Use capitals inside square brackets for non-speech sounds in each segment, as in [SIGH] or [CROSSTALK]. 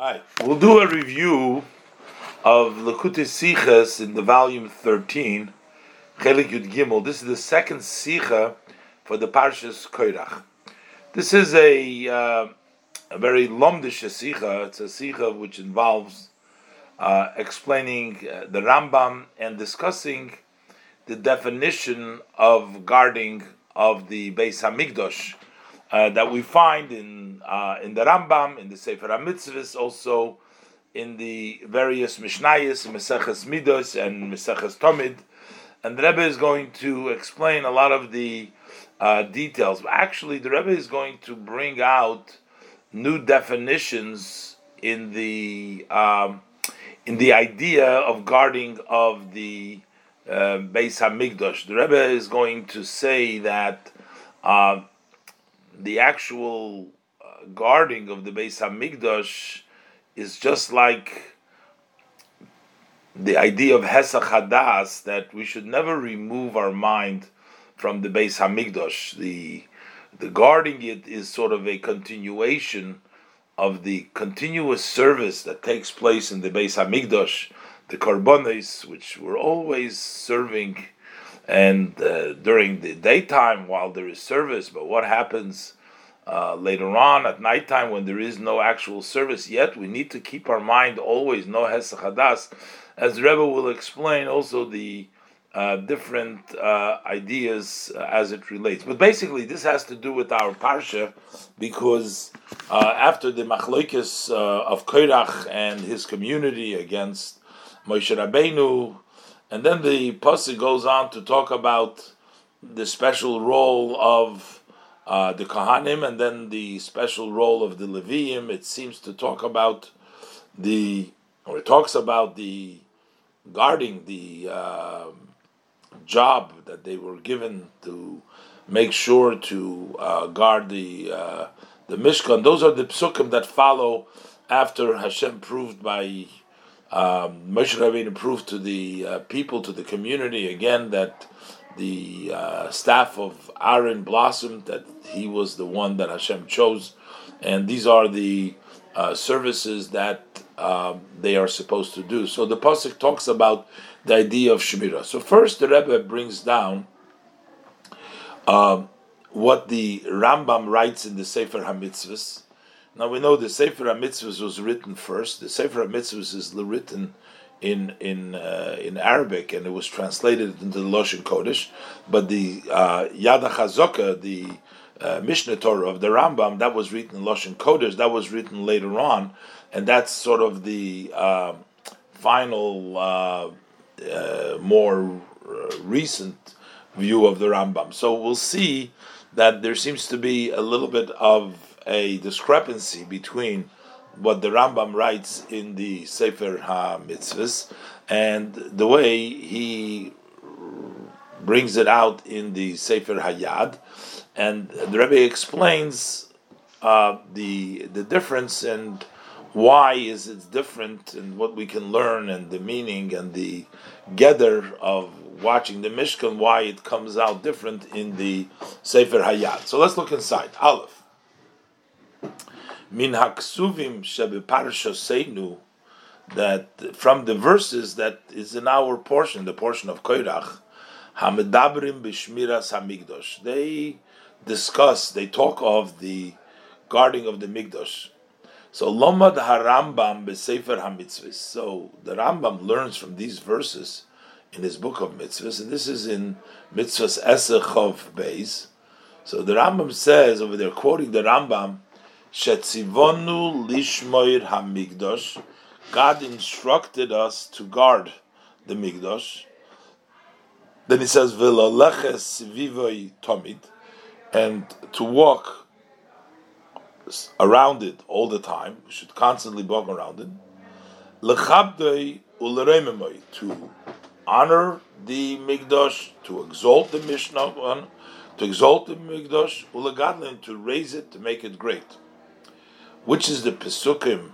Hi, we'll do a review of Lakute Sichas in the volume 13, Chelik Yud Gimel. This is the second Sicha for the Parshas Koirach. This is a, uh, a very lomdish Sicha. It's a Sicha which involves uh, explaining uh, the Rambam and discussing the definition of guarding of the Beis Hamikdash uh, that we find in uh, in the Rambam, in the Sefer HaMitzvahs, also in the various Mishnayos, Meseches Midos and Meseches Tomid, and the Rebbe is going to explain a lot of the uh, details. Actually, the Rebbe is going to bring out new definitions in the um, in the idea of guarding of the uh, Beis Hamikdash. The Rebbe is going to say that. The actual uh, guarding of the Beis Hamikdash is just like the idea of Hesach Hadas that we should never remove our mind from the Beis Hamikdash. The the guarding it is sort of a continuation of the continuous service that takes place in the Beis Hamikdash, the Karbonis, which were always serving and uh, during the daytime while there is service. But what happens uh, later on at nighttime when there is no actual service yet? We need to keep our mind always no hesachadas, as Rebbe will explain also the uh, different uh, ideas uh, as it relates. But basically, this has to do with our parsha because uh, after the machlokes of Korach and his community against Moshe Rabbeinu and then the pasuk goes on to talk about the special role of uh, the Kohanim, and then the special role of the Leviim. It seems to talk about the, or it talks about the guarding the uh, job that they were given to make sure to uh, guard the uh, the Mishkan. Those are the psukim that follow after Hashem proved by um, Moshe Rabbeinu proved to the uh, people, to the community, again that the uh, staff of Aaron blossomed, that he was the one that Hashem chose, and these are the uh, services that um, they are supposed to do. So the pasuk talks about the idea of shemira. So first, the Rebbe brings down um, what the Rambam writes in the Sefer Hamitzvahs now we know the Sefer HaMitzvahs was written first. The Sefer HaMitzvahs is written in in uh, in Arabic and it was translated into the Lashon Kodesh. But the uh, Yad HaChazaka, the uh, Mishnah Torah of the Rambam, that was written in Lashon Kodesh. That was written later on, and that's sort of the uh, final, uh, more uh, recent view of the Rambam. So we'll see that there seems to be a little bit of a discrepancy between what the Rambam writes in the Sefer HaMitzvahs and the way he brings it out in the Sefer Hayad. And the Rebbe explains uh, the the difference and why is it different and what we can learn and the meaning and the gather of watching the Mishkan, why it comes out different in the Sefer Hayad. So let's look inside. Aleph min haksuvim seinu that from the verses that is in our portion, the portion of Koirach, hamedabrim b'shmiras hamigdosh. They discuss, they talk of the guarding of the migdosh. So lomad harambam b'sefer hamitzvahs. So the Rambam learns from these verses in his book of mitzvahs, and this is in mitzvahs esech of beis. So the Rambam says over there, quoting the Rambam. Shetzivonu lishmoir hamigdosh. God instructed us to guard the migdosh. Then he says v'laleches vivoi tomid, and to walk around it all the time. We should constantly walk around it. Lechabdei ulerememoy to honor the migdosh, to exalt the Mishnah, to exalt the migdosh, ulegadlin to raise it, to make it great which is the Pesukim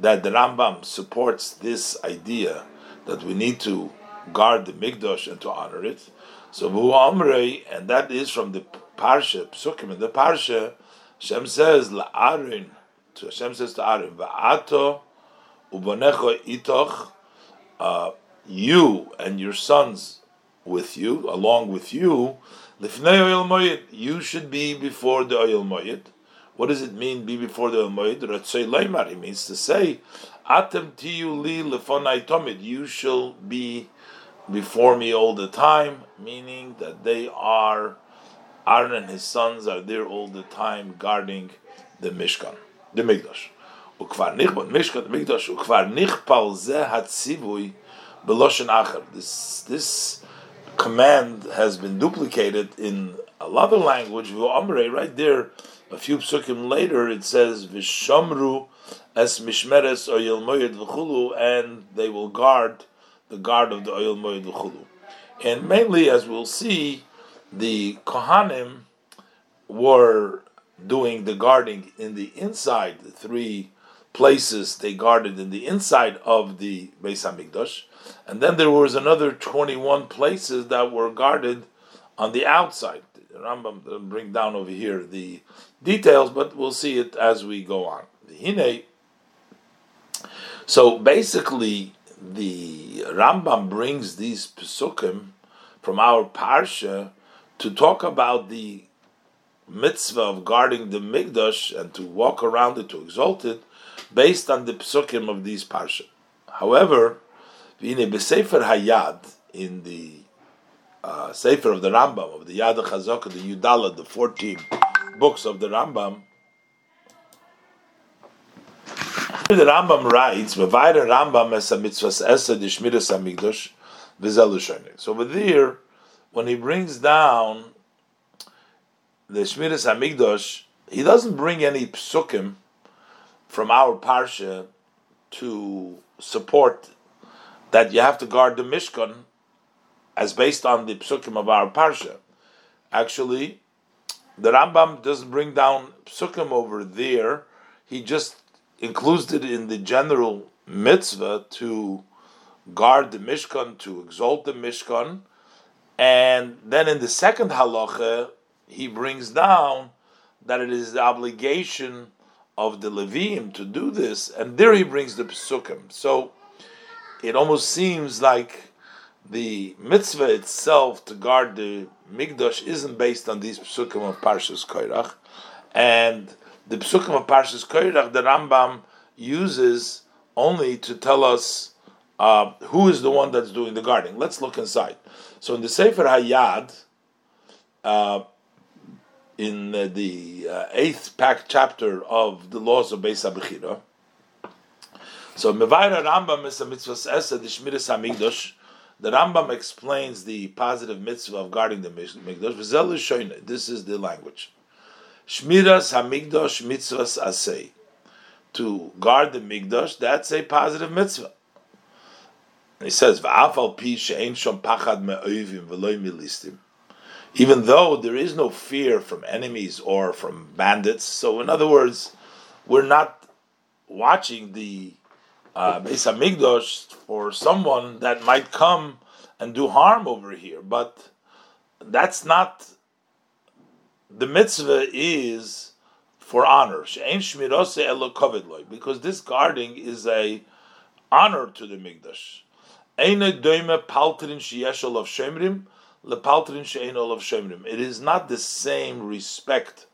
that the Rambam supports this idea that we need to guard the Mikdash and to honor it. So Vu Amrei, and that is from the Parsha, Pesukim in the Parsha, Shem says, La'arin, Hashem says to Aaron, Va'ato ubonecho itoch, uh, you and your sons with you, along with you, lifnei oil moyed, you should be before the oil moyed. What does it mean, be before the oil moyed? Ratzei leimar, it means to say, atem tiyu li lefonai tomid, you shall be before me all the time, meaning that they are, Aaron and his sons are there all the time guarding the Mishkan, the Mikdash. Nichbon Mishkan, the Mikdash, ukvar nichpal zeh hatzivui beloshen acher. This, this command has been duplicated in another language, right there, a few psukim later, it says, Vishamru es mishmeres oyel moyed v'chulu, and they will guard the guard of the oil moed l'chulu. And mainly, as we'll see, the Kohanim were doing the guarding in the inside, the three places they guarded in the inside of the Beis Hamikdash, and then there was another 21 places that were guarded on the outside. The Rambam doesn't bring down over here the details, but we'll see it as we go on. The Hine. So basically, the Rambam brings these pesukim from our parsha to talk about the mitzvah of guarding the mikdash and to walk around it to exalt it, based on the pesukim of these parsha. However, in Besefer Hayad in the uh, Sefer of the Rambam of the Yad Chazaka, the Yudala, the fourteen books of the Rambam, The Rambam writes, "V'vayra Rambam es mitzvahs esa dishmiras hamikdash v'zelushonik." So over there, when he brings down the shmiras hamikdash, he doesn't bring any psukim from our parsha to support that you have to guard the mishkan as based on the psukim of our parsha. Actually, the Rambam doesn't bring down psukim over there. He just includes it in the general mitzvah to guard the Mishkan, to exalt the Mishkan, and then in the second halacha, he brings down that it is the obligation of the Levim to do this, and there he brings the Pesukim. So it almost seems like the mitzvah itself to guard the Migdash isn't based on these Pesukim of Parshas Koirach, and the Psukim of Parshas Koirach, the Rambam uses only to tell us uh, who is the one that's doing the guarding. Let's look inside. So in the Sefer Hayad, uh, in uh, the eighth pack chapter of the laws of Beis Abechira, so Mevaira Rambam is a mitzvah esa the Shmiras Hamikdash. The Rambam explains the positive mitzvah of guarding the Mikdash. This is the language. Shmiras Hamikdash mitzvahs asay. To guard the Mikdash, that's a positive mitzvah. he says. Even though there is no fear from enemies or from bandits, so in other words, we're not watching the uh, Beis Hamikdash for someone that might come and do harm over here, but that's not the mitzvah is for honor. Because this guarding is a honor to the Mikdash. It is not the same respect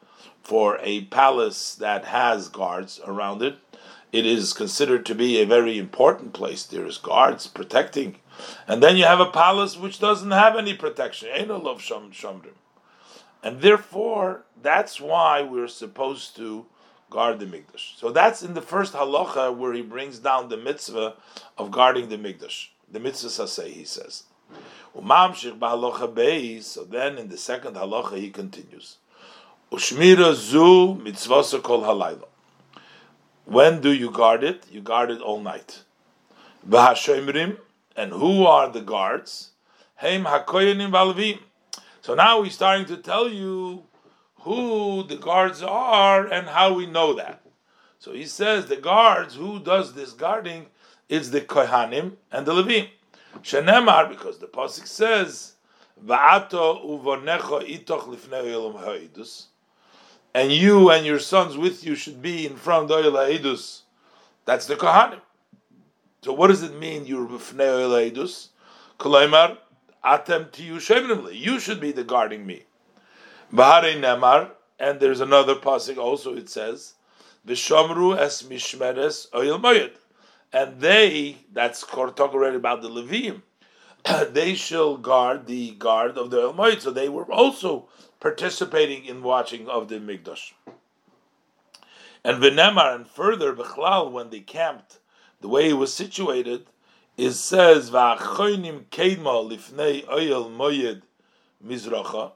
for a palace that has guards around it. It is considered to be a very important place. There is guards protecting. And then you have a palace which doesn't have any protection. And therefore, that's why we're supposed to guard the Mikdash. So that's in the first halacha where he brings down the mitzvah of guarding the Mikdash. The mitzvah saseh, he says. So then in the second halacha he continues. Ushmira zu mitzvah kol halayla. When do you guard it? You guard it all night. V'hashemrim, and who are the guards? Heim hakoyanim v'alvim. So now he's starting to tell you who the guards are and how we know that. So he says the guards, who does this guarding, It's the Kohanim and the Levim. Shenemar, because the Pasuk says, Va'ato uvonecho itoch lifnei ha'idus. And you and your sons with you should be in front of Oyel Edus. That's the Kohanim. So what does it mean? You're b'fnei Oyel Edus. Kolaymar atem tiyu You should be the guarding me. Bahare nemar, and there's another pasuk also. It says, "V'shomru es mishmeres Oyel Moyed," and they. That's talk already about the Levim. [CLEARS THROAT] they shall guard the guard of the Oyel Moyed. So they were also participating in watching of the Mikdash. And Venemar, and further, Bechlal, when they camped, the way it was situated, it says, Va'achoinim keidma lifnei oyel mizracha,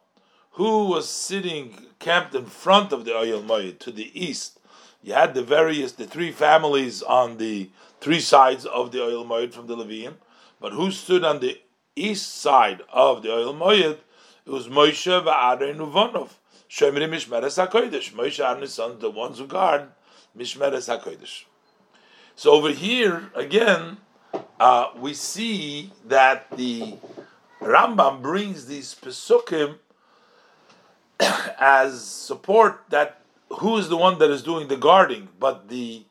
who was sitting, camped in front of the oyel moyed, to the east. You had the various, the three families on the three sides of the oyel moyed from the Levium, but who stood on the east side of the oyel moyed it was Moshe va'Aaron Uvonov. Shemri Mishmeres HaKodesh. Moshe and his son, the ones who guard Mishmeres HaKodesh. So over here, again, uh, we see that the Rambam brings these Pesukim as support that who is the one that is doing the guarding, but the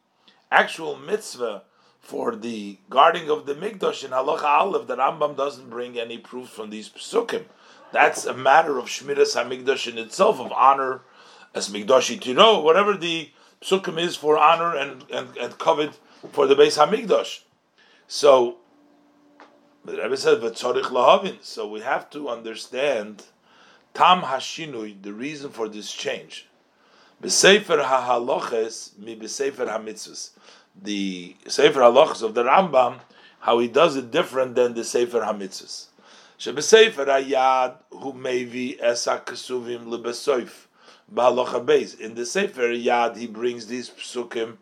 actual mitzvah for the guarding of the Mikdash in Halacha Aleph, the Rambam doesn't bring any proof from these Pesukim. That's a matter of Shmiras HaMikdash in itself, of honor, as Mikdashi Tiro, whatever the psukim is for honor and, and, and covet for the Beis HaMikdash. So, the Rebbe said, V'tzorich lahavin. So we have to understand Tam Hashinui, the reason for this change. B'sefer ha'haloches mi b'sefer ha'mitzvahs. The Sefer Halachas of the Rambam, how he does it different than the Sefer HaMitzvahs. Shebesefer Ayad who maybe Esak Kesuvim Lebesoif Ba'alocha Beis. In the Sefer Yad, he brings these psukim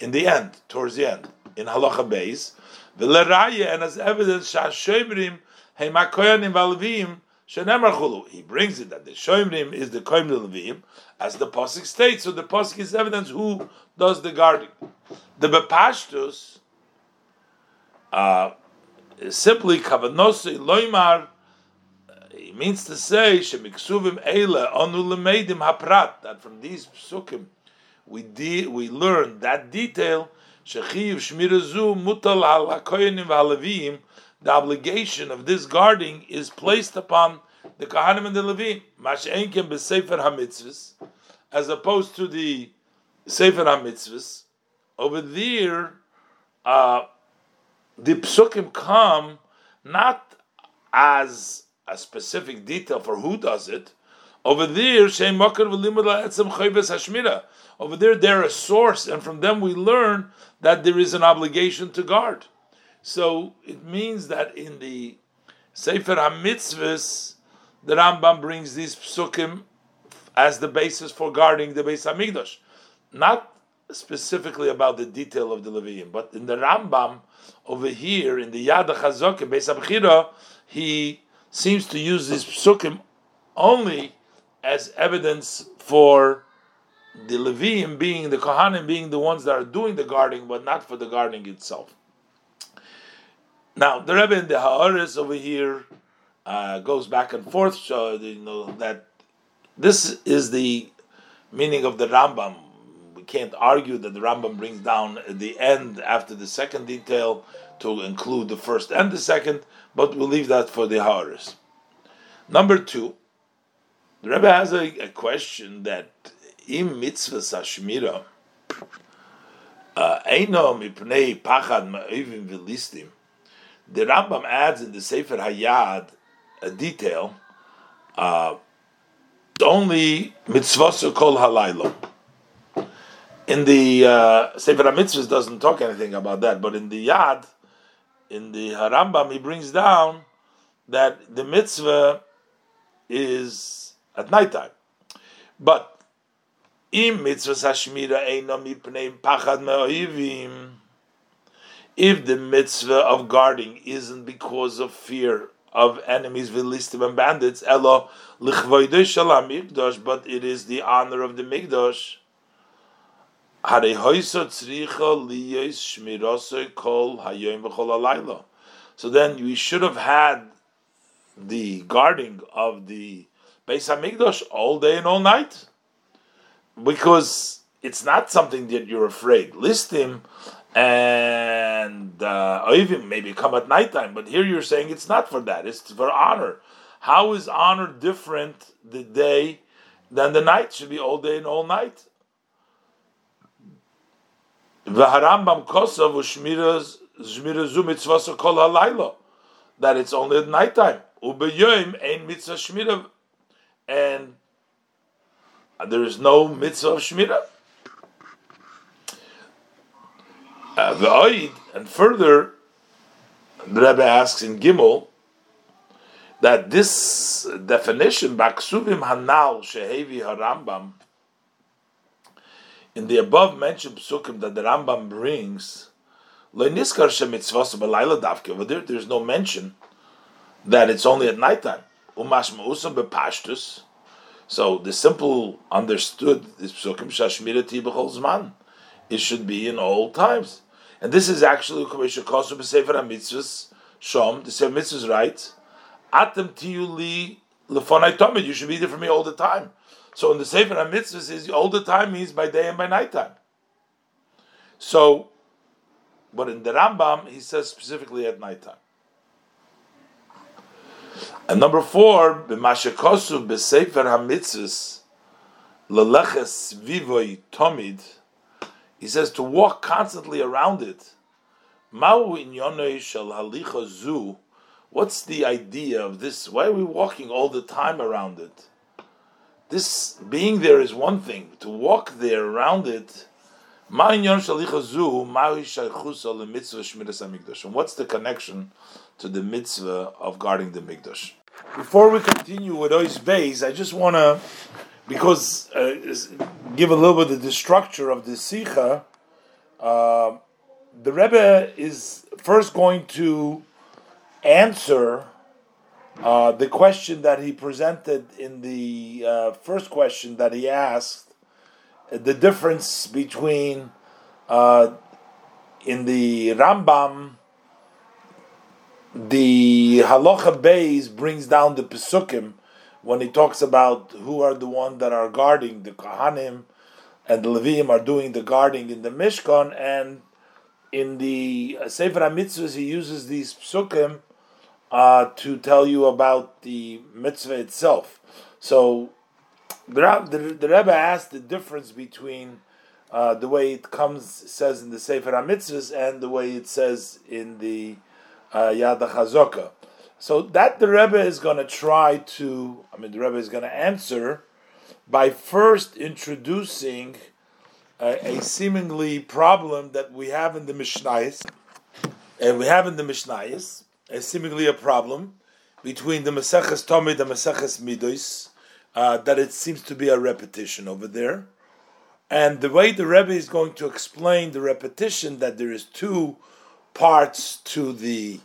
in the end, towards the end, in Halacha Beis. V'leraya, and as evidence, Shashemrim Heimakoyanim Valvim Shenemar Chulu. He brings it that the Shomrim is the Koim Levim, as the Pasuk states. So the Pasuk is evidence who does the guarding. The Bepashtus, uh, simply kavanosei loimar. He means to say shemiksuvim eile anu lemeidim haprat that from these psukim we de- we learn that detail shechiv shmirazu mutal al hakoyenim v'halavim. The obligation of this guarding is placed upon the Kohanim and the Levim. Mash'enkem b'sefer hamitzvus, as opposed to the sefer hamitzvus. Over there, uh, the psukim come not as a specific detail for who does it. Over there, over there, they're a source, and from them we learn that there is an obligation to guard. So it means that in the Sefer HaMitzvahs, the Rambam brings these psukim as the basis for guarding the Beis Hamikdash, not specifically about the detail of the Levium, but in the Rambam over here in the Yad Chazok Beis Abchira, he seems to use this psukim only as evidence for the Levium being the Kohanim being the ones that are doing the guarding, but not for the guarding itself. Now the Rebbe in the Haaretz over here uh, goes back and forth, so you know that this is the meaning of the Rambam can't argue that the Rambam brings down the end after the second detail to include the first and the second, but we'll leave that for the Haris. Number two, the Rebbe has a, a question that im mitzvah sashmira uh, eino mipnei pachad ma'ivim v'listim. The Rambam adds in the Sefer Hayad a detail. Uh, only mitzvah kol halaylo in the uh, Sefer HaMitzvahs doesn't talk anything about that, but in the Yad, in the Harambam, he brings down that the mitzvah is at nighttime. But im mitzvah hashmira eino mipnei pachad me'oivim, if the mitzvah of guarding isn't because of fear of enemies, vilistim and bandits, elo but it is the honor of the mikdash. So then we should have had the guarding of the Beis Hamikdash all day and all night. because it's not something that you're afraid. Listim and uh, even maybe come at nighttime, but here you're saying it's not for that. It's for honor. How is honor different the day than the night? Should be all day and all night. V'harambam kosav u'shmiras shmira zu mitzvah kol halayla. That it's only at nighttime. Ubeyoim ein mitzvah shmira, and there is no mitzvah of shmira. Uh, and further, the Rebbe asks in Gimel that this definition, Baksuvim Hanal Shehevi Harambam, in the above mentioned psukim that the Rambam brings, there's no mention that it's only at nighttime. So the simple understood this psukim shashmirati zman. It should be in all times, and this is actually Sefer Mitzvahs Shom. The Sefer Mitzvahs writes, "Atem tiyuli lefonai tomid." You should be there for me all the time. So in the Sefer HaMitzvah says all the time means by day and by night time. So, but in the Rambam he says specifically at night time. And number four, b'mashekosu b'sefer hamitzvus leleches vivoi tomid. He says to walk constantly around it. Ma'u inyonei shel halicha zu. What's the idea of this? Why are we walking all the time around it? This being there is one thing. To walk there around it. And what's the connection to the mitzvah of guarding the mikdash? Before we continue with Ois Beis, I just want to, because uh, give a little bit of the structure of the Sicha. Uh, the Rebbe is first going to answer uh, the question that he presented in the uh, first question that he asked, the difference between uh, in the Rambam, the Halacha Beis brings down the Pesukim when he talks about who are the ones that are guarding the Kahanim and the Leviim are doing the guarding in the Mishkan, and in the Sefer HaMitzvahs he uses these Pesukim uh, to tell you about the mitzvah itself. So the, the, the Rebbe asked the difference between uh, the way it comes says in the Sefer HaMitzvahs and the way it says in the uh, Yad HaChazoka. So that the Rebbe is going to try to, I mean, the Rebbe is going to answer by first introducing a, a seemingly problem that we have in the Mishnayos, and we have in the Mishnayos, is seemingly a problem between the Maseches Tomid and Maseches Midos, uh, that it seems to be a repetition over there. And the way the Rebbe is going to explain the repetition, that there is two parts to the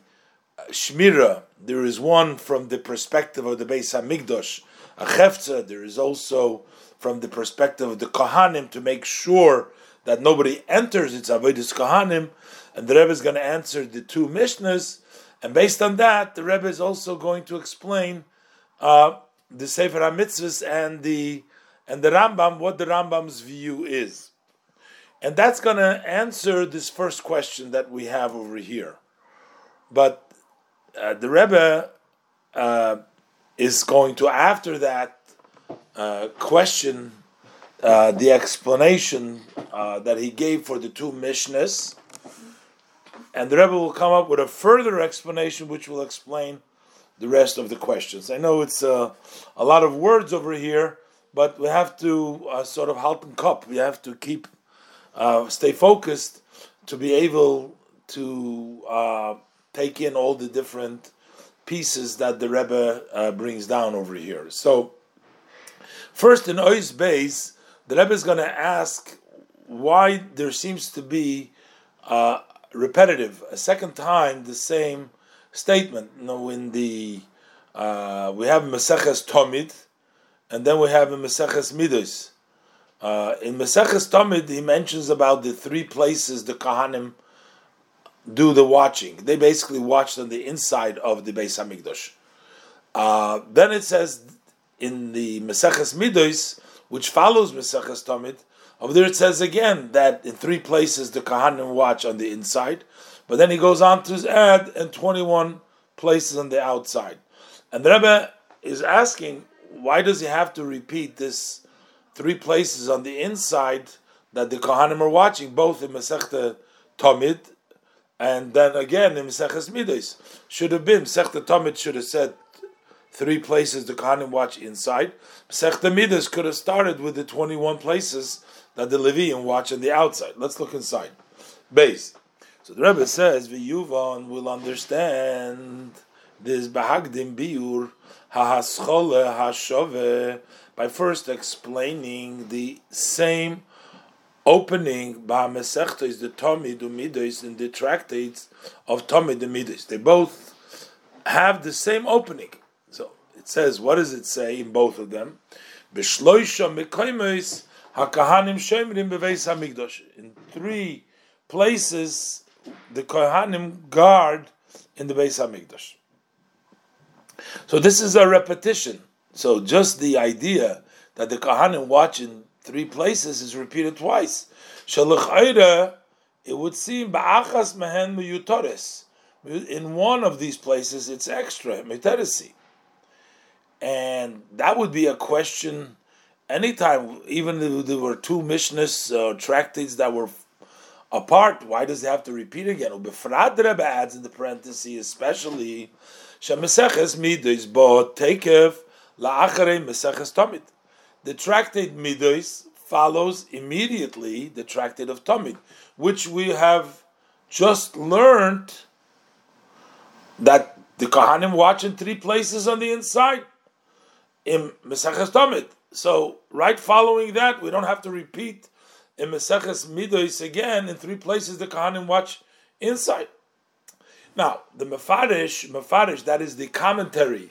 uh, Shmira. There is one from the perspective of the Beis Hamikdash, a Chefza. There is also from the perspective of the Kohanim to make sure that nobody enters its Avedis Kohanim. And the Rebbe is going to answer the two Mishnahs and based on that, the Rebbe is also going to explain uh, the Sefer HaMitzvahs and the and the Rambam, what the Rambam's view is. And that's going to answer this first question that we have over here. But uh, the Rebbe uh, is going to, after that, uh, question uh, the explanation uh, that he gave for the two Mishnahs and the Rebbe will come up with a further explanation, which will explain the rest of the questions. I know it's uh, a lot of words over here, but we have to uh, sort of halten cup. We have to keep uh, stay focused to be able to uh, take in all the different pieces that the Rebbe uh, brings down over here. So, first in Ois Beis, the Rebbe is going to ask why there seems to be uh, repetitive a second time the same statement. You know, in the uh, we have Maseches Tomid, and then we have a Maseches Midos. Uh, in Maseches Tomid, he mentions about the three places the Kahanim do the watching. They basically watched on the inside of the Beis Hamikdash. Uh, then it says in the Maseches Midos, which follows Meseches Tamid, over there it says again that in three places the Kohanim watch on the inside, but then he goes on to add in 21 places on the outside. And the Rebbe is asking, why does he have to repeat this three places on the inside that the Kohanim are watching, both in Masechta Tamid and then again in Maseches Midas? Should have been, Masechta Tamid should have said three places the Kohanim watch inside. Masechta Midas could have started with the 21 places that the Levium watch on the outside. Let's look inside. Base. So the Rebbe says, V'yuvan will understand this Bahagdim Biur Hahaschole Hashove by first explaining the same opening by Mesechta is the Tomid Umidos in the tractates of Tomid Umidos. They both have the same opening. So it says, what does it say in both of them? Bishloisha Mekoimos Hakahanim Shemrim Beveis Hamikdash. In three places, the Kohanim guard in the Beis Hamikdash. So this is a repetition. So just the idea that the Kohanim watch in three places is repeated twice. Shalach it would seem ba'achas mehen. In one of these places, it's extra miteresi, and that would be a question. Anytime, even if there were two Mishnahs uh, tractates that were apart, why does it have to repeat again? Ubefrad Rebbe adds in the parenthesis, especially Shemeseches Midos Bo Tekev La'acharei Meseches Tomid. The tractate Midos follows immediately the tractate of Tomid, which we have just learned that the Kohanim watch in three places on the inside in Meseches Tomid. So, right following that, we don't have to repeat in Meseches Midos again in three places the Kohanim watch inside. Now, the Mefarish, Mefarish, that is the commentary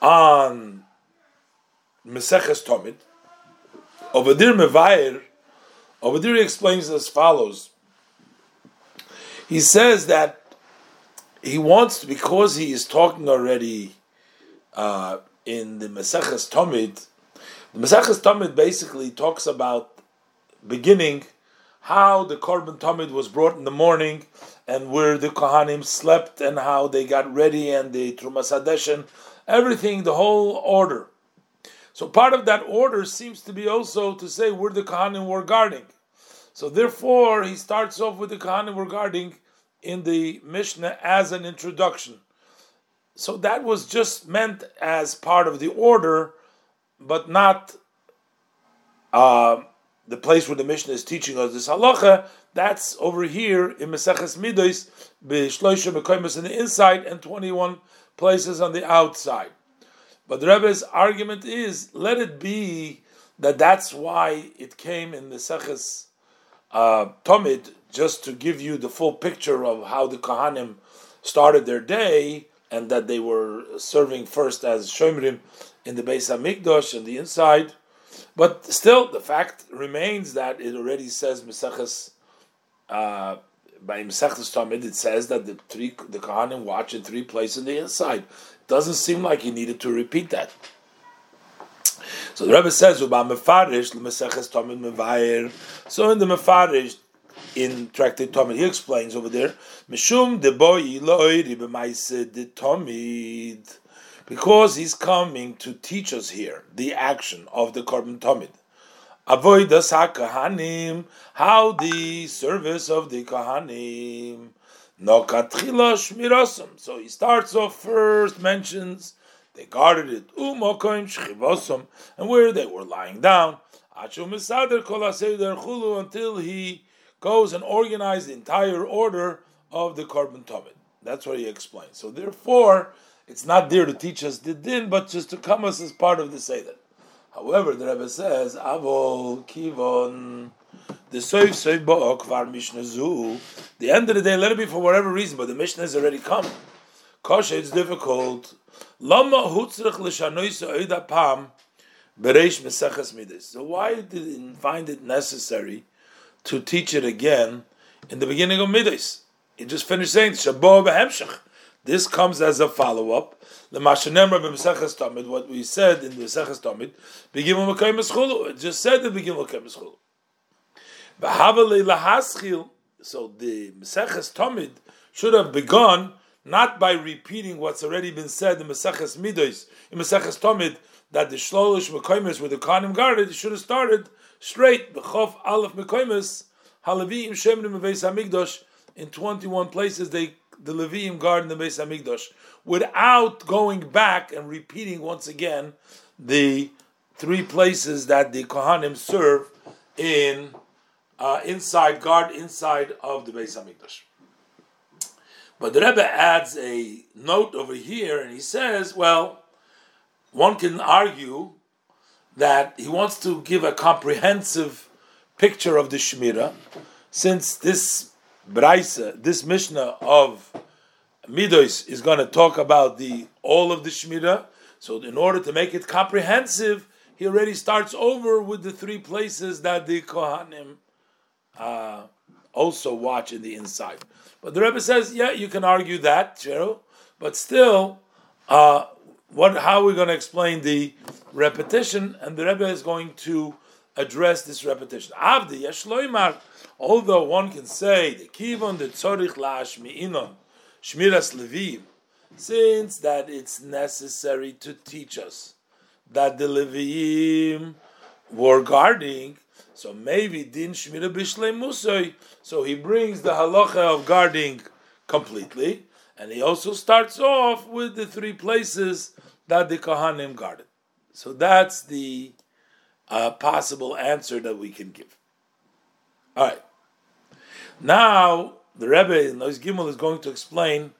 on Meseches Tomid. Over there, Mevair, over there he explains as follows. He says that he wants because he is talking already uh, in the Meseches Tomid, the Meseches Tomid basically talks about beginning how the Korban Tamid was brought in the morning and where the Kohanim slept and how they got ready and the Trumas Hadeshen, everything, the whole order. So part of that order seems to be also to say where the Kohanim were guarding. So therefore, he starts off with the Kohanim were guarding in the Mishnah as an introduction. So that was just meant as part of the order, but not uh, the place where the Mishnah is teaching us this halacha, that's over here in Meseches Midos, b'shloisha mekoimus in the inside and 21 places on the outside. But the Rebbe's argument is, let it be that that's why it came in the Meseches uh, Tomid, just to give you the full picture of how the Kohanim started their day, and that they were serving first as Shomrim in the Beis Hamikdash and the inside, but still, the fact remains that it already says Meseches uh, by Meseches Tamid. It says that the three the Kohanim watch in three places in the inside. Doesn't seem like he needed to repeat that. So the Rebbe says Mefarish. So in the Mefarish in Tractate Tomid, he explains over there, Mishum de boy loy de Tomid because he's coming to teach us here the action of the Korban Tomid. Avoidas HaKahanim, how the service of the Kahanim. No Nokatchila Shmirosum. So he starts off first, mentions they guarded it, Umokoim Shchivosum, and where they were lying down. Until he goes and organizes the entire order of the Korban Tomid. That's what he explains. So therefore, it's not there to teach us the din, but just to come us as part of the Seder. However, the Rebbe says, Avol Kivon, the Soif Soif Bo'ok Var Mishnah Zu, the end of the day, let it be for whatever reason, but the Mishnah has already come. Kosha, it's difficult. Lama Hutzrich L'Shanois Oida Pam, Bereish Meseches Midas. So why did it find it necessary to teach it again in the beginning of Midas? He just finished saying, Shabbat Behemshach This comes as a follow up. The Mashanem Rabbi Meseches Tamid, what we said in the Meseches Tamid, begin Mekayim Eschulu. It just said the begin Mekayim Eschulu. So the Meseches Tamid should have begun not by repeating what's already been said in Meseches Midos, in Meseches Tamid, that the Shlolish Mekayim with the Kanim guarded, should have started straight. B'chof Aleph Mekayim Halavim Shemrim Beis Hamikdash. In 21 places, they the Leviim guard in the Beis Hamikdash without going back and repeating once again the three places that the Kohanim serve in uh, inside guard inside of the Beis Hamikdash. But the Rebbe adds a note over here, and he says, well, one can argue that he wants to give a comprehensive picture of the Shemira, since this Braisa, this Mishnah of Midos is going to talk about the all of the Shemira. So, in order to make it comprehensive, he already starts over with the three places that the Kohanim uh, also watch in the inside. But the Rebbe says, yeah, you can argue that, Cheryl, but still, uh, what? How are we going to explain the repetition? And the Rebbe is going to address this repetition. Avdi Yeshloimar, although one can say the kivon the tzorich la'ashmi'inon shmiras levim, since that it's necessary to teach us that the Levim were guarding, so maybe din shmira bishlei. So he brings the halacha of guarding completely, and he also starts off with the three places that the Kohanim guarded. So that's the uh, possible answer that we can give. All right. Now the Rebbe in Gimel is going to explain,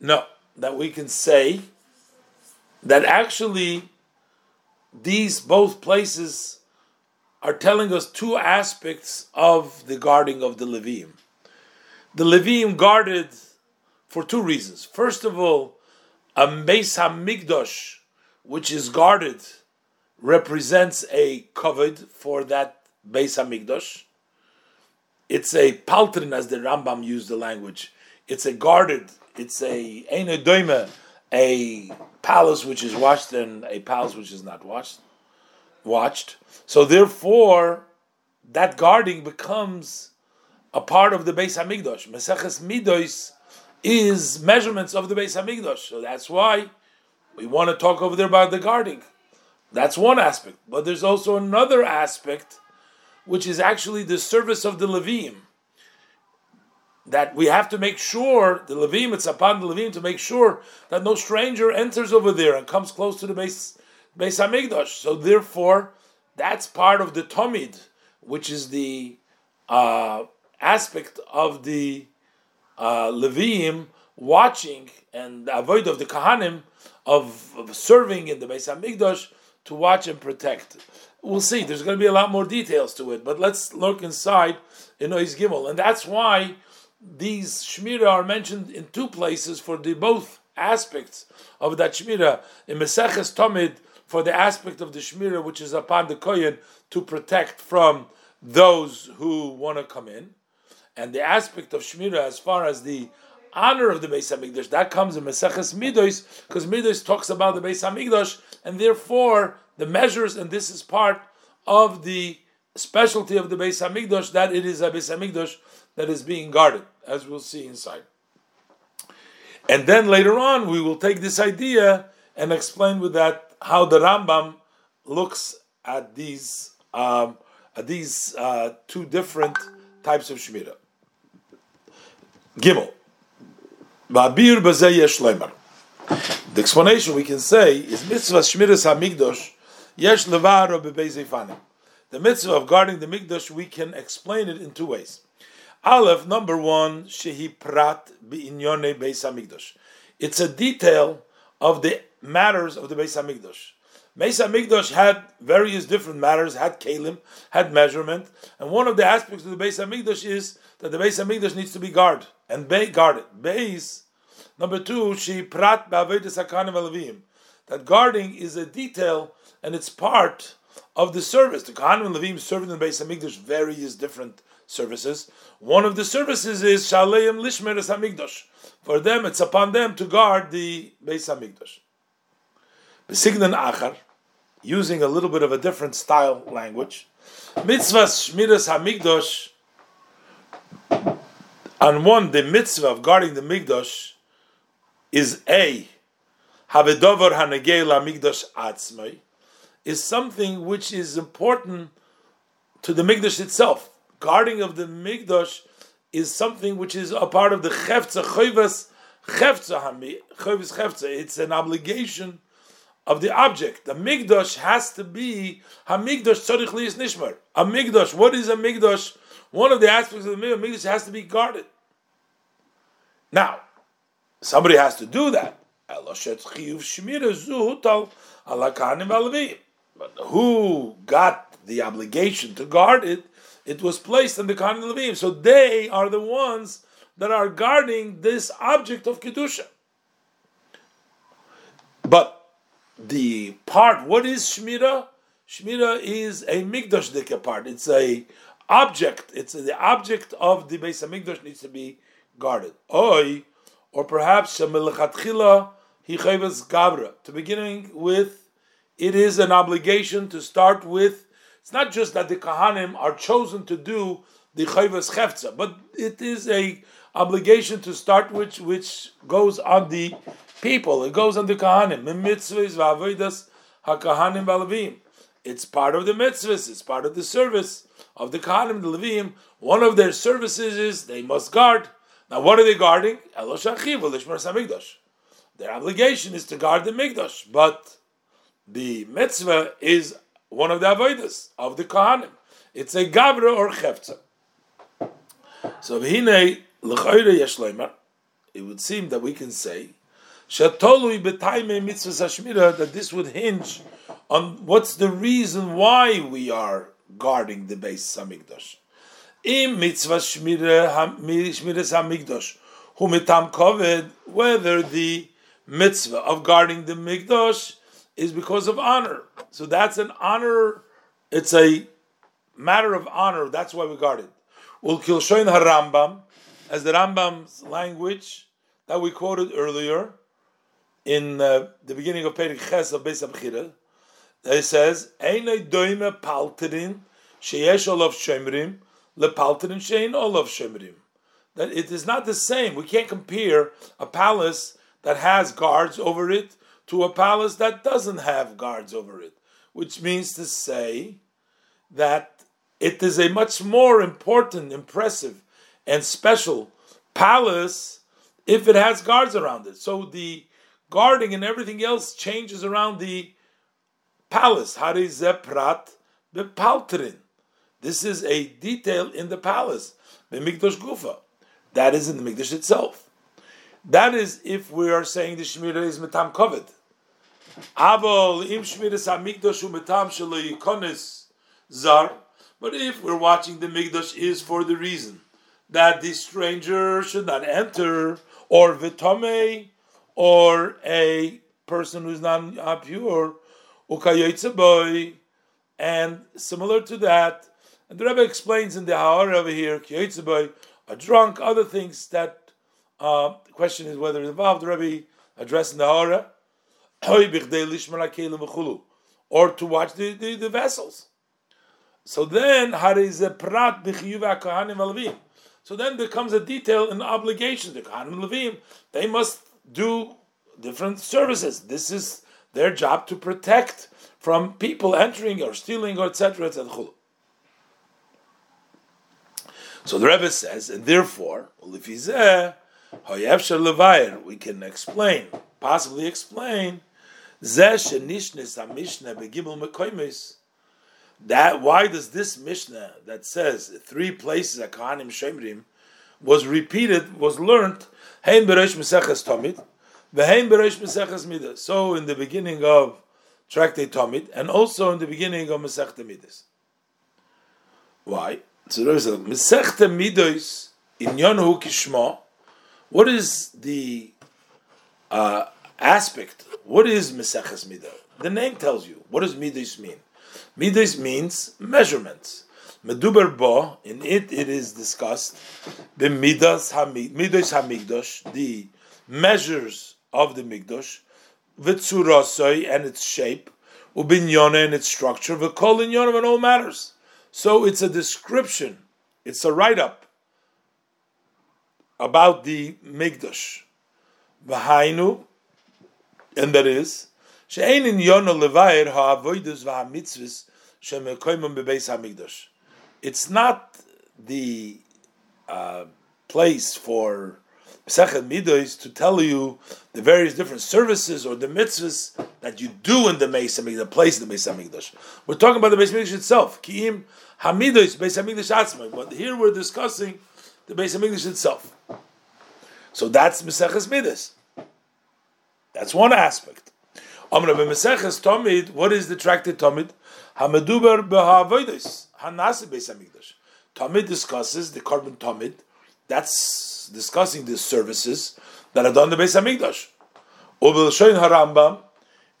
no, that we can say that actually these both places are telling us two aspects of the guarding of the Levim. The Levim guarded for two reasons. First of all, a Meis HaMikdosh, which is guarded represents a covered for that Beis Hamikdash. It's a paltrin, as the Rambam used the language. It's a guarded. It's a ein a palace which is watched and a palace which is not watched. Watched. So therefore, that guarding becomes a part of the Beis Hamikdash. Meseches Midos is measurements of the Beis Hamikdash. So that's why we want to talk over there about the guarding. That's one aspect. But there's also another aspect, which is actually the service of the Levim. That we have to make sure, the Levim, it's upon the Levim to make sure that no stranger enters over there and comes close to the base, Beis Hamikdash. So therefore, that's part of the Tomid, which is the uh, aspect of the uh, Levim watching and the avoid of the Kahanim of, of serving in the Beis Hamikdash to watch and protect. We'll see. There's going to be a lot more details to it, but let's look inside in Ois Gimel, and that's why these shmira are mentioned in two places for the both aspects of that shmira in Meseches Tomid for the aspect of the shmira which is upon the kohen to protect from those who want to come in, and the aspect of shmira as far as the honor of the Beis Hamikdash. That comes in Meseches Midos because Midos talks about the Beis Hamikdash, and therefore the measures, and this is part of the specialty of the Beis Hamikdash that it is a Beis Hamikdash that is being guarded, as we'll see inside. And then later on, we will take this idea and explain with that how the Rambam looks at these um, at these uh, two different types of shmira. Gimel. The explanation we can say is mitzvah shmiras hamigdosh yesh levaro. The mitzvah of guarding the mikdash we can explain it in two ways. Aleph number one shehi prat beinyone beis hamikdash. It's a detail of the matters of the beis hamikdash. Beis Hamikdash had various different matters, had kalim, had measurement, and one of the aspects of the Beis Hamikdash is that the Beis Hamikdash needs to be guarded and be guarded. Beis Number two, she prat ba'avedis That guarding is a detail and it's part of the service. The Kohanim and Levim serving in the Beis Hamikdash various different services. One of the services is Shaleim Lishmeres Hamikdash. For them, it's upon them to guard the Beis Hamikdash. Besignan Achar, using a little bit of a different style language, Mitzvah Shmiras Hamikdash. On one, the mitzvah of guarding the Mikdash is a Havedover Hanegei Mikdash Atzmai is something which is important to the Mikdash itself. Guarding of the Mikdash is something which is a part of the Chefza Choivas Chefza Choivas Chefza. It's an obligation of the object. The Mikdash has to be Hamikdash Tzorich Nishmar. A Mikdash. What is a Mikdash? One of the aspects of the Mikdash has to be guarded. Now, somebody has to do that. But who got the obligation to guard it? It was placed on the Kohen Levim. So they are the ones that are guarding this object of Kedusha. But the part, what is Shmira? Shmira is a Mikdash part. It's a object. It's the object of the Beis Hamikdash needs to be guarded. Oi, or perhaps Shemelechatchila Hi Gabra. To beginning with it is an obligation to start with. It's not just that the kahanim are chosen to do the chayvas chefza, but it is a obligation to start which which goes on the people. It goes on the kahanim. Mitzvahs v'avodas hakahanim v'alevim. It's part of the mitzvahs. It's part of the service of the kahanim, the levim. One of their services is they must guard. Now, what are they guarding? Their obligation is to guard the mikdash, but the mitzvah is one of the avodas of the kohanim. It's a gabra or chefza. So v'hinei l'chayre yeshleimer. It would seem that we can say that this would hinge on what's the reason why we are guarding the Beis Hamigdosh. Im mitzvah shmira hamigdosh hu mitam koved whether the mitzvah of guarding the migdosh is because of honor. So that's an honor. It's a matter of honor. That's why we guard it. Ulkilshoin harambam, as the Rambam's language that we quoted earlier in uh, the beginning of Perik Ches of Beis Abchira, it says, "Einay doime palterin sheyesh olav shemrim lepalterin shein olav shemrim." That it is not the same. We can't compare a palace that has guards over it to a palace that doesn't have guards over it, which means to say that it is a much more important, impressive, and special palace if it has guards around it. So the guarding and everything else changes around the palace. Harizeprat bepaltrin. This is a detail in the palace. The Mikdash Gufa. That is in the Mikdash itself. That is if we are saying the Shemira is Metam Kovid. Avol im shmiras hamikdash umetam shelo yikonis zar. But if we're watching the mikdash is for the reason that the stranger should not enter, or vitome, or a person who's not pure, boy, and similar to that, and the Rebbe explains in the Ha'ara over here, boy, a drunk, other things that uh, the question is whether involved. The Rebbe addressing the Ha'ara or to watch the, the, the vessels. So then, so then there comes a detail and obligation. The Kohanim Levim, they must do different services. This is their job to protect from people entering or stealing or etc. etc. So the Rebbe says, and therefore, we can explain, possibly explain that why does this Mishnah that says three places at Kohanim Shemrim was repeated, was learned, Midas. So in the beginning of Tractate Tomid, and also in the beginning of Mesechta Midas. Why? So there is a Mesechta Midas in Yonhu Kishma. What is the uh, aspect what is Meseches Midah? The name tells you. What does Midas mean? Midas means measurements. Meduber bo, in it it is discussed the midas hamid midas hamigdosh, the measures of the migdosh, v'tzurasoi and its shape, ubinyona and its structure, v'kol inyona and all matters. So it's a description, it's a write up about the migdosh, v'hainu, and that is she'ein inyona levayer ha'avoidus v'hamitzvus she'mekoimim bebeis hamigdosh it's not the uh, place for Pesachet Midos to tell you the various different services or the mitzvahs that you do in the Mesa the place in the Mesa Hamikdash. We're talking about the Mesa Hamikdash itself. Kiim Hamidos Mesa Hamikdash Atzmai. But here we're discussing the Mesa Hamikdash itself. So that's Meseches Midas. That's one aspect. Amra Meseches Tomid. What is the tractate Tomid? Hamadubar Behavodos. Hanasi Beis Hamikdash. Tomid discusses the korban Tomid. That's discussing the services that are done in the Beis Hamikdash. Ubel Shoin Harambam,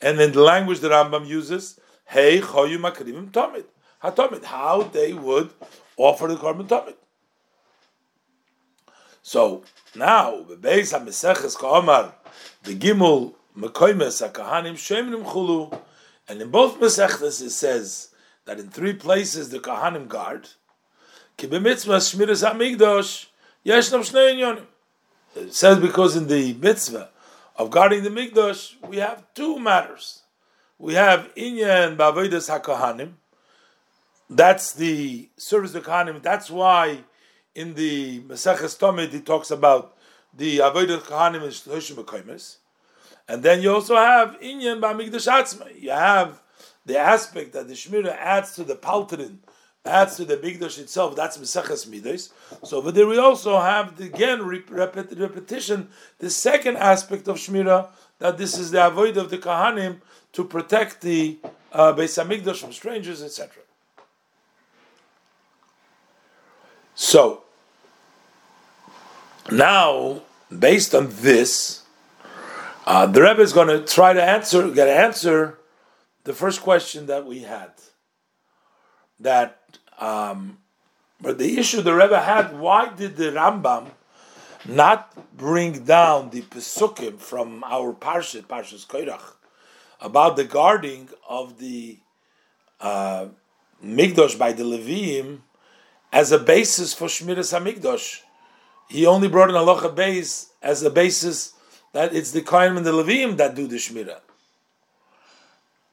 and in the language the Rambam uses, Hey Choyu Makrivim Tamid. HaTamid, how they would offer the korban Tamid. So now, the Beis HaMeseches Ka'omar, the Gimel Mekoimes HaKahanim Shemrim Chulu, and in both Mesechtes it says that in three places the Kahanim guard. It says because in the mitzvah of guarding the Mikdash, we have two matters. We have Inyan Bavodas HaKahanim. That's the service of Kahanim. That's why in the Maseches Tomid he talks about the Avodah Kahanim and Shloshim And then you also have Inyan Bamikdash Atzma. You have the aspect that the Shmira adds to the Palterin, adds to the Bigdash itself, that's Meseches Midas. So over there we also have, the, again, repet, repetition, the second aspect of Shmira, that this is the avoid of the Kahanim to protect the uh, Beis Hamikdash from strangers, etc. So, now, based on this, uh, the Rebbe is going to try to answer, get an answer the first question that we had that um, but the issue the Rebbe had why did the Rambam not bring down the pesukim from our parsha parshas Koirach about the guarding of the uh, by the Levim as a basis for Shmiras Hamikdosh. He only brought an halacha base as a basis that it's the Kohen and the Levim that do the Shmirah.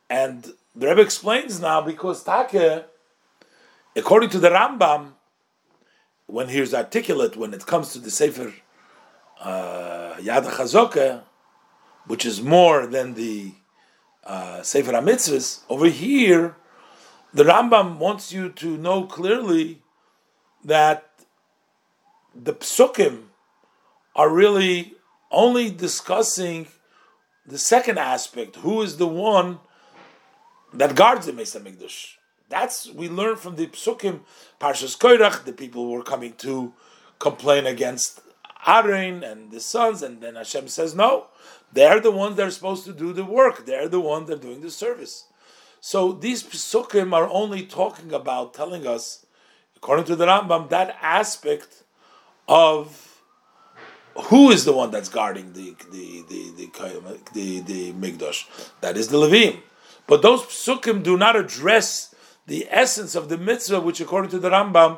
And the Rebbe explains now because Take, according to the Rambam, when he is articulate when it comes to the Sefer uh, Yad HaChazoke, which is more than the uh, Sefer HaMitzvahs, over here, the Rambam wants you to know clearly that the psukim are really only discussing the second aspect, who is the one that guards the Mesa Mikdash. That's we learn from the Psukim Parshas Koirach. The people were coming to complain against Aaron and the sons, and then Hashem says, "No, they're the ones that are supposed to do the work. They're the ones that are doing the service." So these Psukim are only talking about telling us, according to the Rambam, that aspect of who is the one that's guarding the the the the, the, the, the Migdash. That is the Levim. But those psukim do not address the essence of the mitzvah, which according to the Rambam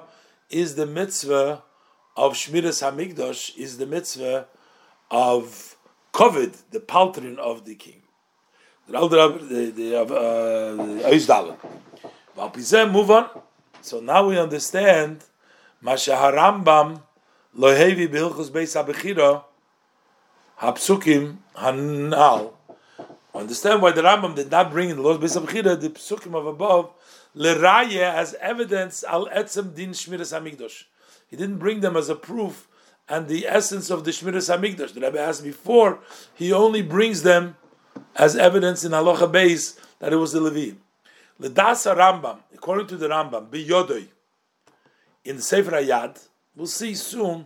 is the mitzvah of Shmiras Hamikdash, is the mitzvah of Kovid, the paltrin of the king. The. Uh, move on. So now we understand Masha Harambam Lohevi Bilchus Beis Abechira Hapsukim Hanal Understand why the Rambam did not bring in the Lord's Beis Abchira the psukim of above leraya as evidence al etzem din shmiras hamikdash. He didn't bring them as a proof and the essence of the shmiras hamikdash. The Rebbe asked before. He only brings them as evidence in halacha base that it was the Levi. Ledasa Rambam, according to the Rambam, biyodoi in Sefer Hayad, we'll see soon.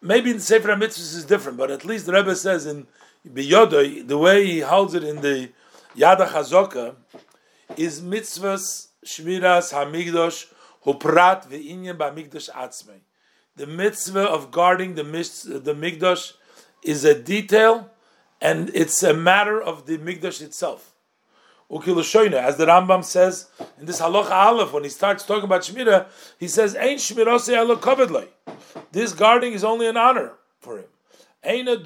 Maybe in Sefer HaMitzvahs is different, but at least the Rebbe says in Biyodoi, the way he holds it in the Yada Chazoka, is mitzvahs shmiras hamigdosh Huprat ve'inyan ba'mikdash atzmei. The mitzvah of guarding the, the mikdash is a detail, and it's a matter of the mikdash itself. As the Rambam says in this halacha aleph, when he starts talking about shmira, he says, "Ain't shmira This guarding is only an honor for him. It's